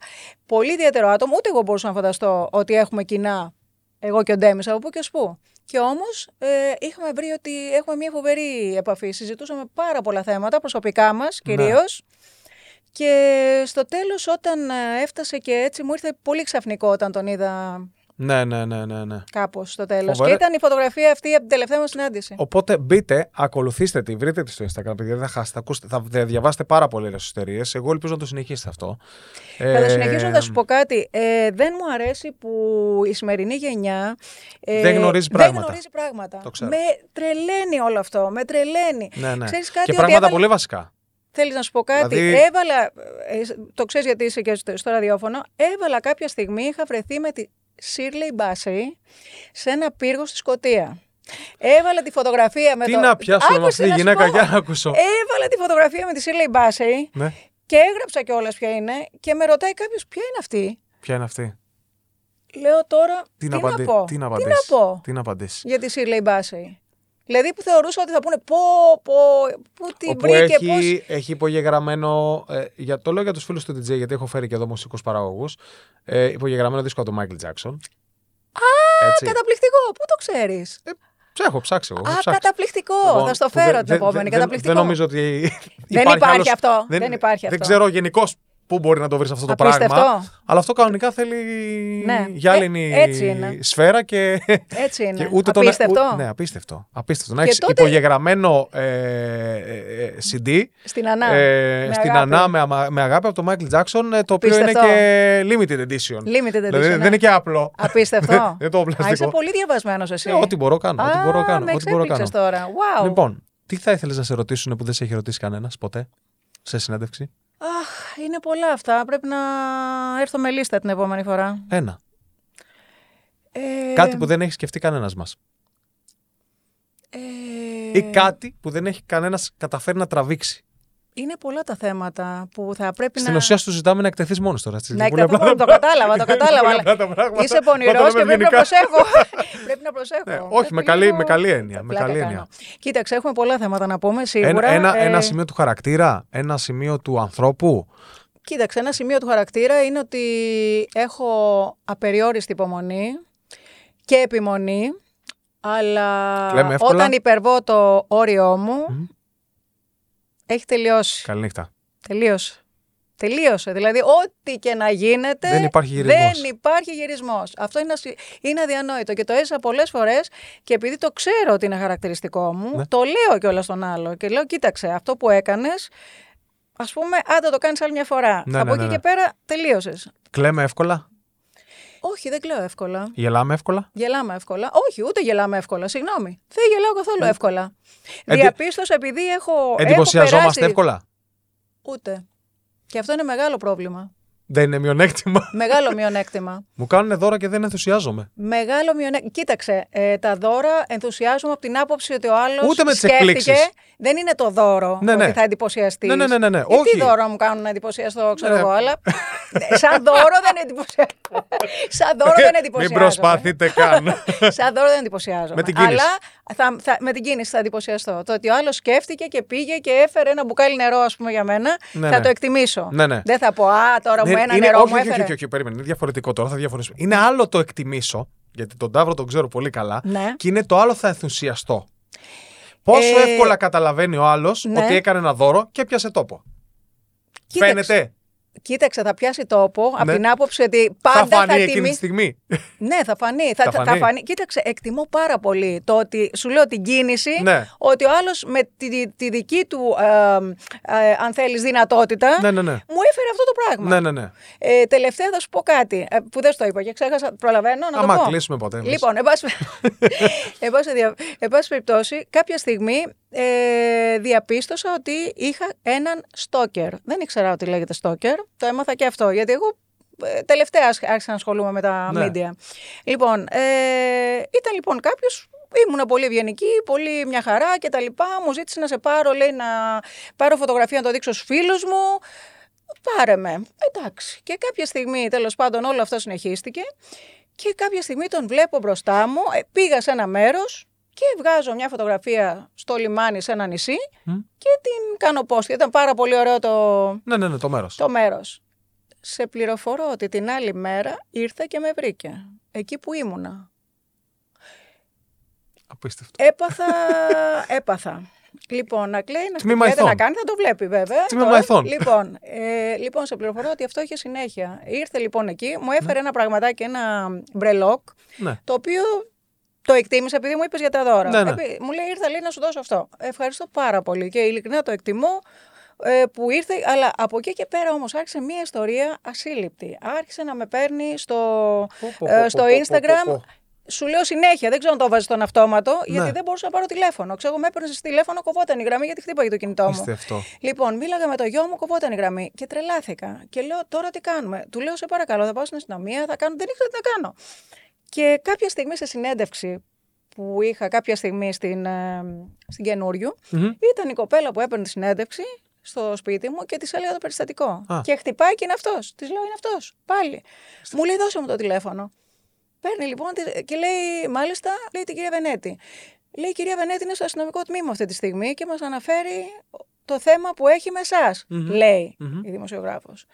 πολύ ιδιαίτερο άτομο. Ούτε εγώ μπορούσα να φανταστώ ότι έχουμε κοινά, εγώ και ο Ντέμις, από πού και ως πού. Και όμως ε, είχαμε βρει ότι έχουμε μια φοβερή επαφή. Συζητούσαμε πάρα πολλά θέματα, προσωπικά μας κυρίως. Και στο τέλος όταν ε, έφτασε και έτσι μου ήρθε πολύ ξαφνικό όταν τον είδα Ναι, ναι, ναι, ναι, ναι. κάπως στο τέλος. Φοβερέ. Και ήταν η φωτογραφία αυτή από την τελευταία μας συνάντηση. Οπότε μπείτε, ακολουθήστε τη, βρείτε τη στο Instagram, παιδιά. Δεν θα χάσετε, ακούστε, θα διαβάσετε πάρα πολλέ ιστορίες. Εγώ ελπίζω να το συνεχίσετε αυτό. Θα Ε, το συνεχίσω να σου πω κάτι. Ε, δεν μου αρέσει που η σημερινή γενιά. ε, Δεν γνωρίζει Δεν πράγματα. γνωρίζει πράγματα. Το ξέρω. Με τρελαίνει όλο αυτό. Με τρελαίνει. Ναι, ναι. Ξέρεις κάτι και ότι πράγματα έβαλα- πολύ βασικά. Θέλεις να σου πω κάτι; Δηλαδή- Έβαλα, ε, το ξέρεις γιατί είσαι και στο, στο ραδιόφωνο, έβαλα κάποια στιγμή, είχα βρεθεί με τη Σίρλεϊ Μπάση σε ένα πύργο στη Σκωτία. Έβαλα τη φωτογραφία με Τι το... να πιάσω με Άκουσε αυτή τη να σου γυναίκα, πω. για να ακούσω. Έβαλα τη φωτογραφία με τη Σίρλεϊ Μπάση Ναι. και έγραψα κιόλας ποια είναι και με ρωτάει κάποιος ποια είναι αυτή; Ποια είναι αυτή; Λέω τώρα Τι, τι, να, απαντη... να πω. τι να τι απαντήσεις; να πω Τι να απαντήσεις; για τη Σίρλεϊ Μπάση. Δηλαδή που θεωρούσα ότι θα πούνε πω, πω, πού την Όπου βρήκε, έχει, πώς... έχει υπογεγραμμένο. Ε, για, το λέω για τους φίλους του DJ, γιατί έχω φέρει και εδώ μουσικούς παραγωγούς. Ε, υπογεγραμμένο δίσκο από τον Michael Jackson. Α, Έτσι. Καταπληκτικό, πού το ξέρεις; Ψ- Έχω ψάξει εγώ. έχω Α, ψάξει. καταπληκτικό. Λοιπόν, θα στο που φέρω δεν- την δεν- επόμενη. δεν- καταπληκτικό. Δεν νομίζω ότι. Δεν υπάρχει άλλος- αυτό. Δεν υπάρχει Δεν αυτό. ξέρω γενικώς πού μπορεί να το βρεις αυτό το Απίστευτο. πράγμα. Αλλά αυτό κανονικά θέλει Ναι. γυάλινη Ε, έτσι είναι. σφαίρα και. Έτσι είναι. και ούτε τον- Απίστευτο. ου- ναι, απίστευτο. απίστευτο. Να Και έχεις τότε- υπογεγραμμένο ε, ε, ε, CD Στην Ανά. ε, με στην αγάπη. Ανά με, αμα- με αγάπη από το Michael Jackson, ε, το οποίο είναι Απίστευτο. και limited edition. Limited edition. Δηλαδή ναι. δεν είναι και απλό. Απίστευτο. Δεν το Α, είσαι πλαστικό. πολύ διαβασμένος εσύ. Ε, ό,τι μπορώ κάνω. Ό,τι μπορώ Α, κάνω. με Ό,τι μπορώ κάνω. εξέπληξες τώρα. Wow. Λοιπόν, τι θα ήθελες να σε ρωτήσουν που δεν σε έχει ρωτήσει κανένας ποτέ σε συνέντευξη; Αχ, είναι πολλά αυτά. Πρέπει να έρθω με λίστα την επόμενη φορά. Ένα. Ε, Κάτι που δεν έχει σκεφτεί κανένας μας. ε, Ή κάτι που δεν έχει κανένας καταφέρει να τραβήξει. Είναι πολλά τα θέματα που θα πρέπει Στην να... ουσία σου ζητάμε να εκτεθείς μόνος τώρα. στη Να ζωή. Πολύ εκτεθώ, απλά το τα- κατάλαβα, το κατάλαβα. Πολύ αλλά απλά τα πράγματα. Είσαι Να το πονηρό λέμε και πρέπει να ευγενικά. προσέχω. πρέπει να προσέχω. Ναι, όχι, Πρέπει με καλή- λίγο- με καλή έννοια, με Πλάκα καλή κάνω. έννοια. Κοίταξε, έχουμε πολλά θέματα να πούμε σίγουρα. Ένα, ένα, Ε, ένα σημείο του χαρακτήρα, ένα σημείο του ανθρώπου. Κοίταξε, ένα σημείο του χαρακτήρα είναι ότι έχω απεριόριστη υπομονή και επιμονή, αλλά Λέμε εύκολα. όταν υπερβώ το όριό μου, έχει τελειώσει. Καληνύχτα. Τελείωσε. Τελείωσε. Δηλαδή, ό,τι και να γίνεται. Δεν υπάρχει γυρισμός. Δεν υπάρχει γυρισμός. Αυτό είναι, ασυ- είναι αδιανόητο. Και το έζησα πολλές φορές και επειδή το ξέρω ότι είναι χαρακτηριστικό μου, Ναι. το λέω κιόλας στον άλλο. Και λέω, κοίταξε, αυτό που έκανες, ας πούμε, άντε το κάνεις άλλη μια φορά. Ναι, Από ναι, εκεί ναι, και ναι. πέρα τελείωσες. Κλαίμε εύκολα. Όχι, δεν κλαίω εύκολα. Γελάμε εύκολα; Γελάμε εύκολα. Όχι, ούτε γελάμε εύκολα. Συγγνώμη. Δεν γελάω καθόλου εύκολα. Εντι- Διαπίστωσα επειδή έχω. έχω Εντυπωσιαζόμαστε περάσει- εύκολα; Ούτε. Και αυτό είναι μεγάλο πρόβλημα. Δεν είναι μειονέκτημα. Μεγάλο μειονέκτημα. Μου κάνουν δώρα και δεν ενθουσιάζομαι. Μεγάλο μειονέκτημα. Κοίταξε, ε, τα δώρα ενθουσιάζομαι από την άποψη ότι ο άλλος. Ούτε με τις σκέφτηκε. εκπλήξεις. Δεν είναι το δώρο Ναι, ότι ναι. θα εντυπωσιαστείς. Ναι, ναι, ναι, ναι, ναι. Γιατί Όχι. δώρο μου κάνουν να εντυπωσιαστώ, ξέρω Ναι. εγώ, αλλά. σαν δώρο δεν εντυπωσιάζομαι. σαν δώρο δεν εντυπωσιάζομαι. Μην προσπαθείτε καν. σαν δώρο δεν εντυπωσιάζομαι. Με την κίνηση. Αλλά θα, θα, με την κίνηση θα εντυπωσιαστώ. Το ότι ο άλλος σκέφτηκε και πήγε και έφερε ένα μπουκάλι νερό, ας πούμε, για μένα, Ναι, θα ναι. το εκτιμήσω. Ναι, ναι. Δεν θα πω, Α, τώρα μου Ναι, ένα είναι- νερό όχι, μου όχι, έφερε. όχι, όχι, όχι, περίμενε. Είναι διαφορετικό τώρα. Θα διαφορετικό. Είναι άλλο το εκτιμήσω, γιατί τον Ταύρο τον ξέρω πολύ καλά. Ναι. Και είναι το άλλο θα ενθουσιαστώ. Πόσο Ε, εύκολα καταλαβαίνει ο άλλος ναι. ότι έκανε ένα δώρο και πιάσε τόπο. Κοίταξε. Φαίνεται. Κοίταξε, θα πιάσει τόπο από Ναι. την άποψη ότι Θα πάντα φανεί θα, εκείνη τιμεί. τη στιγμή. Ναι, θα φανεί. Θα, Θα θα, φανεί. θα φανεί. Κοίταξε, εκτιμώ πάρα πολύ το ότι σου λέω την κίνηση, Ναι. ότι ο άλλος με τη, τη δική του, ε, ε, αν θέλεις, δυνατότητα, Ναι, ναι, ναι. μου έφερε αυτό το πράγμα. Ναι, ναι, ναι. Ε, τελευταία θα σου πω κάτι ε, που δεν στο είπα και ξέχασα. Προλαβαίνω να Άμα το πω. κλείσουμε ποτέ. εμείς. Λοιπόν, εν πάση- εν πάση δια- εν πάση περιπτώσει, κάποια στιγμή ε, διαπίστωσα ότι είχα έναν στόκερ. Δεν ήξερα ότι λέγεται στόκερ. Το έμαθα και αυτό, γιατί εγώ ε, τελευταία άρχισα να ασχολούμαι με τα Ναι. media. Λοιπόν, ε, ήταν λοιπόν κάποιος ήμουν πολύ ευγενική, πολύ μια χαρά και τα λοιπά. Μου ζήτησε να σε πάρω, λέει, να πάρω φωτογραφία να το δείξω στους φίλους μου. Πάρε με. Εντάξει. Και κάποια στιγμή, τέλος πάντων, όλο αυτό συνεχίστηκε. Και κάποια στιγμή τον βλέπω μπροστά μου. Ε, πήγα σε ένα μέρος και βγάζω μια φωτογραφία στο λιμάνι σε ένα νησί και την κάνω post. Ήταν πάρα πολύ ωραίο το, Ναι, ναι, ναι, το μέρος. το μέρος. Σε πληροφορώ ότι την άλλη μέρα ήρθε και με βρήκε. Εκεί που ήμουνα. Απίστευτο. Έπαθα, έπαθα. Λοιπόν, να κλαίει, να Τμήμα χτυπιέται, ηθών. να κάνει, θα το βλέπει βέβαια. Τμήμα Τώρα, ηθών. Λοιπόν, ε, λοιπόν, σε πληροφορώ ότι αυτό είχε συνέχεια. Ήρθε λοιπόν εκεί, μου έφερε ένα πραγματάκι, ένα μπρελόκ, Ναι. το οποίο το εκτίμησα επειδή μου είπες για τα δώρα. Ναι, ναι. Επει- Μου λέει, ήρθα λέει να σου δώσω αυτό. Ευχαριστώ πάρα πολύ και ειλικρινά το εκτιμώ ε, που ήρθε. Αλλά από εκεί και πέρα όμως άρχισε μια ιστορία ασύλληπτη. Άρχισε να με παίρνει στο, Πω, πω, ε, πω, στο πω, πω, Instagram. πω, πω. Σου λέω συνέχεια, δεν ξέρω αν το βάζεις στον αυτόματο, γιατί Ναι. δεν μπορούσα να πάρω τηλέφωνο. Ξέρω, με έπαιρνες τηλέφωνο, κοβόταν η γραμμή γιατί χτύπαγε το κινητό μου. Απίστευτο. Λοιπόν, μίλαγα με το γιο μου, κοβόταν η γραμμή και τρελάθηκα. Και λέω, τώρα τι κάνουμε; Του λέω, σε παρακαλώ, θα πάω στην αστυνομία, θα κάνω. Δεν ήξερα τι να κάνω. Και κάποια στιγμή σε συνέντευξη που είχα κάποια στιγμή στην, ε, στην καινούριου, Μμμ. ήταν η κοπέλα που έπαιρνε τη συνέντευξη στο σπίτι μου και τη έλεγα το περιστατικό. Α. Και χτυπάει και είναι αυτός. Της λέω, είναι αυτός. Πάλι. Μου λέει, δώσε μου το τηλέφωνο. Παίρνει λοιπόν τη- και λέει, μάλιστα, λέει την κυρία Βενέτη. Λέει, η κυρία Βενέτη είναι στο αστυνομικό τμήμα αυτή τη στιγμή και μας αναφέρει το θέμα που έχει με εσάς, Μμμ. λέει Μμμ. η δημοσιογράφος.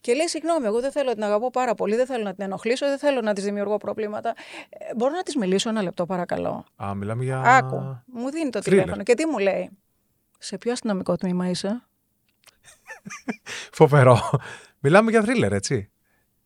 Και λέει, συγγνώμη, εγώ δεν θέλω, την αγαπώ πάρα πολύ, δεν θέλω να την ενοχλήσω, δεν θέλω να της δημιουργώ προβλήματα. Ε, μπορώ να της μιλήσω ένα λεπτό, παρακαλώ; Α, μιλάμε για. Άκου. Μου δίνει το Thriller. τηλέφωνο και τι μου λέει; Σε ποιο αστυνομικό τμήμα είσαι; Φοβερό. Μιλάμε για θρίλερ, έτσι.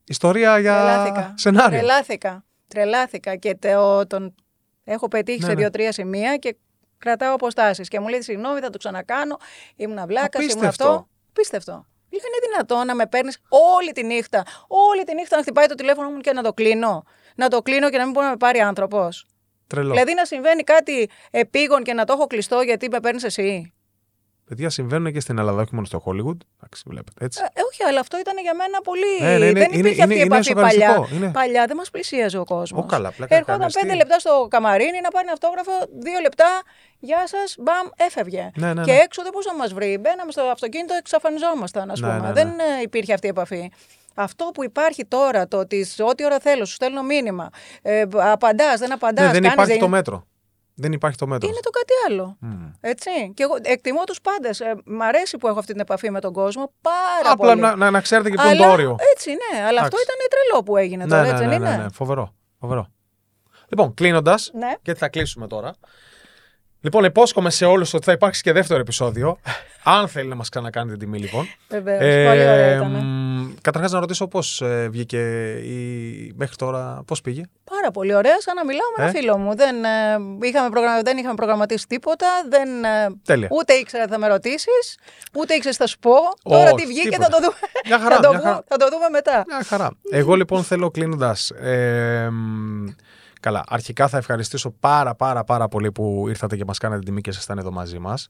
Ιστορία για Τρελάθηκα. σενάριο. Τρελάθηκα. Τρελάθηκα και τε- τον έχω πετύχει Ναι, σε ναι. δύο-τρία σημεία και κρατάω αποστάσεις. Και μου λέει συγγνώμη, θα το ξανακάνω. Ήμουν βλάκας, ήμουν Απίστευτο. αυτό. Πίστευτο. Λέω είναι δυνατό να με παίρνεις όλη τη νύχτα. Όλη τη νύχτα να χτυπάει το τηλέφωνο μου και να το κλείνω. Να το κλείνω και να μην μπορεί να με πάρει άνθρωπος. Τρελό. Δηλαδή να συμβαίνει κάτι επίγον και να το έχω κλειστό γιατί με παίρνεις εσύ. Παιδιά συμβαίνουν και στην Ελλάδα, όχι μόνο στο Hollywood. Εντάξει, βλέπετε έτσι. Ε, όχι, αλλά αυτό ήταν για μένα πολύ. Ναι, ναι, ναι, δεν είναι- υπήρχε αυτή η είναι- είναι επαφή παλιά. σοκαριστικό, είναι. Παλιά δεν μας πλησίαζε ο κόσμος. Ω, καλά, πλάκα Έρχονταν κάνεις, πέντε τι. λεπτά στο καμαρίνι να πάρει ένα αυτόγραφο, δύο λεπτά. Γεια σας, μπαμ, έφευγε. Ναι, ναι, και ναι. έξω δεν μπορούσε να μας βρει. Μπαίναμε στο αυτοκίνητο, εξαφανιζόμασταν, ας Ναι, πούμε. ναι, ναι. Δεν ε, υπήρχε αυτή η επαφή. Αυτό που υπάρχει τώρα, το ότι σε ό,τι ώρα θέλω, σου στέλνω μήνυμα, ε, απαντάς, δεν απαντάς. Ναι, δεν υπάρχει το μέτρο. Δεν υπάρχει το μέτρο. Είναι το κάτι άλλο. Μμ. Έτσι. Και εγώ εκτιμώ τους πάντες. Ε, μ' αρέσει που έχω αυτή την επαφή με τον κόσμο. Πάρα Απλά πολύ. να, να, να ξέρετε και πού είναι Αλλά, το όριο. Έτσι, ναι. Αλλά αυτό Εντάξει. ήταν τρελό που έγινε τώρα, ναι, έτσι ναι, δεν ναι, είναι; ναι, Φοβερό. Φοβερό. Λοιπόν, κλείνοντας, Ναι. γιατί θα κλείσουμε τώρα. Λοιπόν, υπόσχομαι σε όλους ότι θα υπάρξει και δεύτερο επεισόδιο. αν θέλει να μας ξανακάνει την τιμή, λοιπόν. Βεβαίως, πολύ ωραία ήταν. Καταρχάς, να ρωτήσω πώς βγήκε η... μέχρι τώρα, πώς πήγε; Πάρα πολύ ωραία, σαν να μιλάω με ένα Ε; φίλο μου. Δεν, ε, είχαμε προγραμμα... δεν είχαμε προγραμματίσει τίποτα. Δεν, ε, Τέλεια. ούτε ήξερα τι θα με ρωτήσεις, ούτε ήξερες τι θα σου πω. Τώρα Όχι, τι βγήκε τίποτα. θα το, δούμε. Μια χαρά, θα, το μια βου- χαρά. θα το δούμε μετά. Μια χαρά. Εγώ λοιπόν θέλω κλείνοντας. Καλά, αρχικά θα ευχαριστήσω πάρα πάρα πάρα πολύ που ήρθατε και μας κάνατε τιμή και ήσασταν εδώ μαζί μας.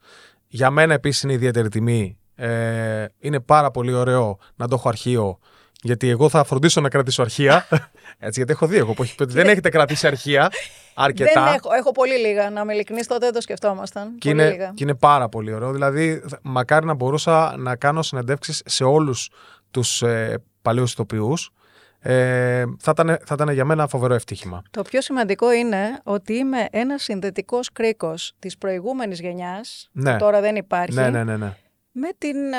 Για μένα επίσης είναι ιδιαίτερη τιμή. Ε, είναι πάρα πολύ ωραίο να το έχω αρχείο γιατί εγώ θα φροντίσω να κρατήσω αρχεία. Έτσι, γιατί έχω δει εγώ που έχει πει ότι δεν έχετε κρατήσει αρχεία αρκετά. Δεν έχω, έχω πολύ λίγα. Να είμαι ειλικρινής, τότε δεν το σκεφτόμασταν. Και πολύ είναι, λίγα. και είναι πάρα πολύ ωραίο. Δηλαδή, θα- μακάρι να μπορούσα να κάνω συνεντεύξεις σε όλους τους ε, παλιούς ηθοποιούς. Ε, θα, ήταν, θα ήταν για μένα φοβερό ευτύχημα. Το πιο σημαντικό είναι ότι είμαι ένας συνδετικός κρίκος της προηγούμενης γενιάς. Ναι. Τώρα δεν υπάρχει. Ναι, ναι, ναι. ναι. Με, την, ε,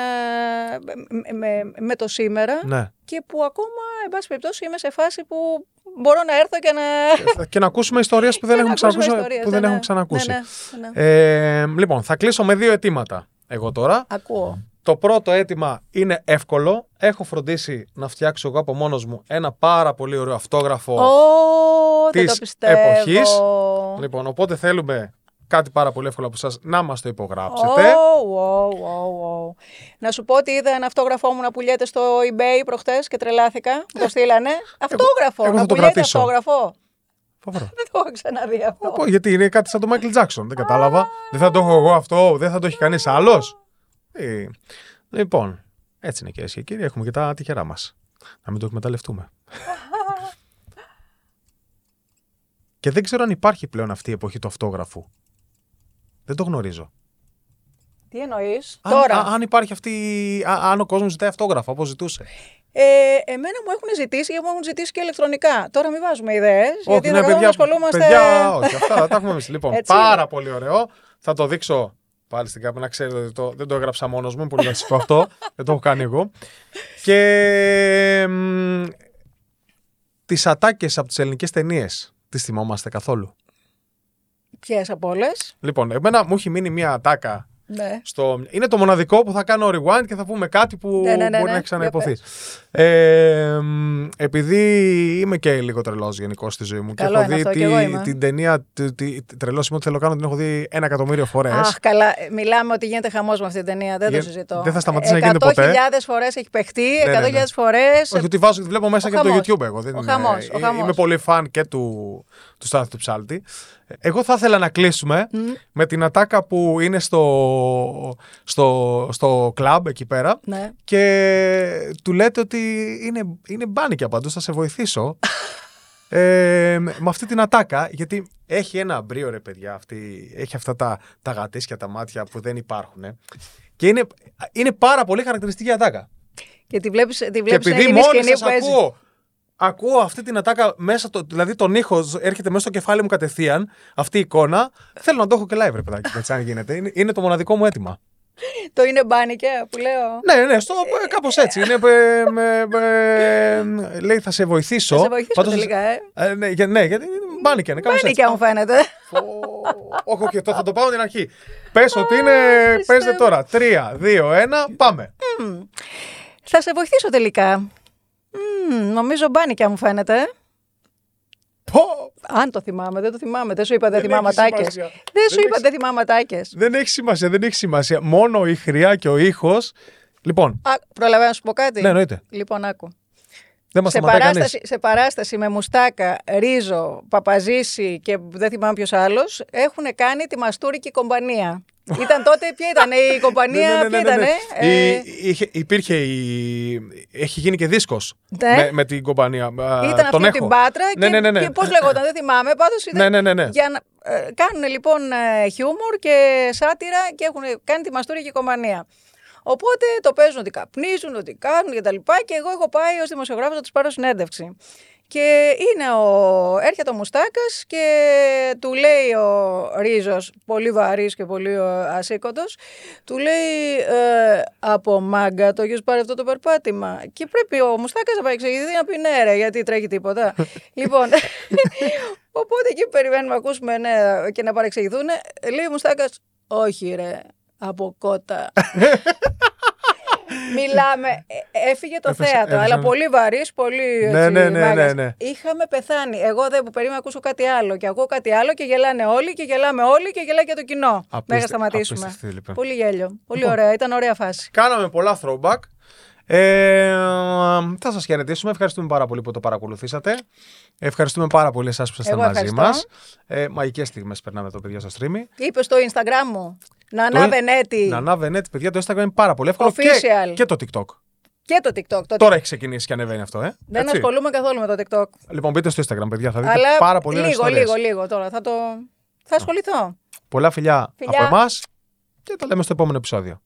με, με- με το σήμερα ναι. και που ακόμα, εν πάση περιπτώσει, είμαι σε φάση που μπορώ να έρθω και να. και να ακούσουμε ιστορίες που δεν, και να έχουμε ακούσουμε ξανακούσει, ιστορίες. που Ναι, δεν ναι. έχουμε ξανακούσει. Ναι, ναι, ναι. Ε, λοιπόν, θα κλείσω με δύο αιτήματα εγώ τώρα. Ακούω. Το πρώτο αίτημα είναι εύκολο. Έχω φροντίσει να φτιάξω εγώ από μόνος μου ένα πάρα πολύ ωραίο αυτόγραφο. Ω, δεν της το πιστεύω. εποχής. Λοιπόν, οπότε θέλουμε κάτι πάρα πολύ εύκολο από εσά να μας το υπογράψετε. Ω, ω, ω, ω. Να σου πω ότι είδα ένα αυτόγραφό μου να πουλιέται στο eBay προχτές και τρελάθηκα. Μου το στείλανε. Αυτόγραφο. εγώ να θα το πουλιέται κρατήσω. αυτόγραφο. Φοβερό. Δεν το έχω ξαναδεί αυτό. Πω, Γιατί είναι κάτι σαν το Michael Jackson, δεν κατάλαβα. δεν θα το έχω εγώ αυτό, δεν θα το έχει κανείς άλλος. Ε, λοιπόν, έτσι είναι κυρίες και κύριοι, έχουμε και τα τυχερά μας. Να μην το εκμεταλλευτούμε. Και δεν ξέρω αν υπάρχει πλέον αυτή η εποχή του αυτόγραφου. Δεν το γνωρίζω. Τι εννοείς. Αν, Τώρα; α- αν υπάρχει αυτή. α- αν ο κόσμος ζητάει αυτόγραφο, όπως ζητούσε. Ε, εμένα μου έχουν ζητήσει και μου έχουν ζητήσει και ηλεκτρονικά. Τώρα μην βάζουμε ιδέες. Γιατί ναι, θα καθόμαστε να ασχολούμαστε. παιδιά, όχι, αυτά τα έχουμε εμείς. Λοιπόν, Έτσι πάρα πολύ ωραίο. Θα το δείξω πάλι στην κάπου να ξέρετε ότι το, δεν το έγραψα μόνος μου. Πολύ να σας πω αυτό. δεν το έχω κάνει εγώ. Και μ, τις ατάκες από τις ελληνικές ταινίες τις θυμόμαστε καθόλου; Ποιες από όλες; Λοιπόν, εμένα μου έχει μείνει μια ατάκα Ναι. στο... Είναι το μοναδικό που θα κάνω rewind και θα πούμε κάτι που Ναι, ναι, ναι, μπορεί ναι. να έχει ξαναυποθεί. Για Ε, μ, επειδή είμαι και λίγο τρελός γενικώς στη ζωή μου Καλό και έχω είναι δει αυτό, τη- κι εγώ είμαι. την ταινία Τρελός είμαι ότι θέλω να κάνω, την έχω δει ένα εκατομμύριο φορές. Αχ, καλά. ε, Μιλάμε ότι γίνεται χαμός με αυτή την ταινία. Δεν Γε- το συζητώ. δεν θα σταματήσει να γίνεται ποτέ. 100.000 φορές έχει παιχτεί, 100.000 ναι, ναι. φορές. Όχι, ότι βάζω, τη βλέπω μέσα ο και από το χαμός. YouTube εγώ. Δεν Ο είμαι, χαμός, ο ε, χαμός. Είμαι πολύ φαν και του, του Στάθη του Ψάλτη. Εγώ θα ήθελα να κλείσουμε με την ατάκα που είναι στο, στο, στο κλαμπ εκεί πέρα Ναι. και του λέτε ότι είναι, είναι μπάνικια παντού, θα σε βοηθήσω. ε, με με αυτή την ατάκα, γιατί έχει ένα μπρίο ρε παιδιά, αυτή, έχει αυτά τα, τα γατήσια τα μάτια που δεν υπάρχουν. ε. Και είναι, είναι πάρα πολύ χαρακτηριστική ατάκα. Και τη βλέπεις τη Και βλέπεις επειδή είναι η μόλι σκηνή σας που παίζεις. ακούω, ακούω αυτή την ατάκα μέσα, το, δηλαδή τον ήχος έρχεται μέσα στο κεφάλι μου κατευθείαν, αυτή η εικόνα, θέλω να το έχω και live, ρε παιδάκι, έτσι, αν γίνεται. Είναι, είναι το μοναδικό μου αίτημα. Το είναι μπάνικε που λέω. Ναι, ναι, στο, κάπως έτσι. Είναι, ε, με, με- λέει θα σε βοηθήσω. Θα σε βοηθήσω Πάντως, τελικά, ε. ε, ναι, για- ναι, γιατί είναι μπάνικια, είναι κάπως έτσι. Μπάνικε μου φαίνεται. Ω, Όχι, όχι, το θα το πάω από την αρχή. Πες ότι είναι, παίζετε τώρα. Τρία, δύο, ένα, πάμε. Θα σε βοηθήσω τελικά. Μμμ, νομίζω μπάνικια μου φαίνεται. Πω, Αν το θυμάμαι, δεν το θυμάμαι. Δεν σου είπα δεν Δεν θυμάμαι έχει ατάκες. σημασία. Δεν σου Δεν είπα έχει- δεν θυμάμαι ατάκες. Δεν έχει σημασία, δεν έχει σημασία. Μόνο η χρειά και ο ήχος. Λοιπόν, Α, προλαβαίνω να σου πω κάτι; ναι, εννοείται. Λοιπόν, άκου. Δεν μας Σε σταματάει κανείς. παράσταση, σε παράσταση με Μουστάκα, Ρίζο, Παπαζήση και δεν θυμάμαι ποιος άλλος, έχουν κάνει τη Μαστούρικη κομπανία. ήταν τότε, ποια ήταν η κομπανία, Ναι, ναι, ναι, ποια ναι, ναι. ήταν. Η- είχε- υπήρχε η... Έχει γίνει και δίσκος Ναι. με, με την κομπανία. Α, Ήταν τον αυτή έχω. την Πάτρα Ναι, και, ναι, ναι, ναι. και πώς λεγόταν, δεν θυμάμαι. Πάντως ήταν Ναι, ναι, ναι, ναι. για να ε, κάνουν λοιπόν ε, χιούμορ και σάτυρα και έχουν κάνει τη Μαστούρικη κομπανία. Οπότε το παίζουν ότι καπνίζουν, ότι κάνουν και τα λοιπά και εγώ έχω πάει ως δημοσιογράφος να τους πάρω συνέντευξη. Και είναι ο, έρχεται ο Μουστάκας και του λέει ο Ρίζος, πολύ βαρύς και πολύ ε, ασήκοντος, του λέει ε, από μάγκα το έχεις πάρει αυτό το περπάτημα. Και πρέπει ο Μουστάκας να παρεξηγηθεί να πει ναι ρε γιατί τρέχει τίποτα. λοιπόν, οπότε εκεί που περιμένουμε να ακούσουμε ναι, και να παρεξηγηθούν, λέει ο Μουστάκας όχι ρε, από κότα. Μιλάμε. Ε, Έφυγε το Έφεσε- θέατρο, έφεσε. αλλά πολύ βαρύς, πολύ. Ναι, έτσι, ναι, ναι, μάγκας. ναι, ναι. Είχαμε πεθάνει. Εγώ δεν που περίμενα να ακούσω κάτι άλλο. Και ακούω κάτι άλλο και γελάνε όλοι και γελάμε όλοι και γελάει και το κοινό. Απίστε- Μέχρι σταματήσουμε. απίστευτη, λοιπόν. Πολύ γέλιο. Πολύ Λοιπόν. ωραία. Ήταν ωραία φάση. Κάναμε πολλά throwback. Ε, θα σας χαιρετήσουμε. Ευχαριστούμε πάρα πολύ που το παρακολουθήσατε. Ευχαριστούμε πάρα πολύ εσάς που ήσασταν Εγώ μαζί ευχαριστώ. μας. Ε, μαγικές στιγμές περνάμε εδώ παιδιά στο streaming. Είπες στο Instagram μου. Νανά Το- Βενέτη. Να Βενέτη, παιδιά, το Instagram είναι πάρα πολύ εύκολο και, Official. και το TikTok. Και το TikTok. Το Τώρα έχει ξεκινήσει και ανεβαίνει αυτό, ε. Δεν Έτσι. ασχολούμαι καθόλου με το TikTok. Λοιπόν, μπείτε στο Instagram, παιδιά, θα δείτε Αλλά πάρα πολύ ωραίες λίγο, ιστορίες. λίγο, λίγο τώρα. Θα το. Θα ασχοληθώ. Πολλά φιλιά, Φιλιά. από εμάς και τα λέμε στο επόμενο επεισόδιο.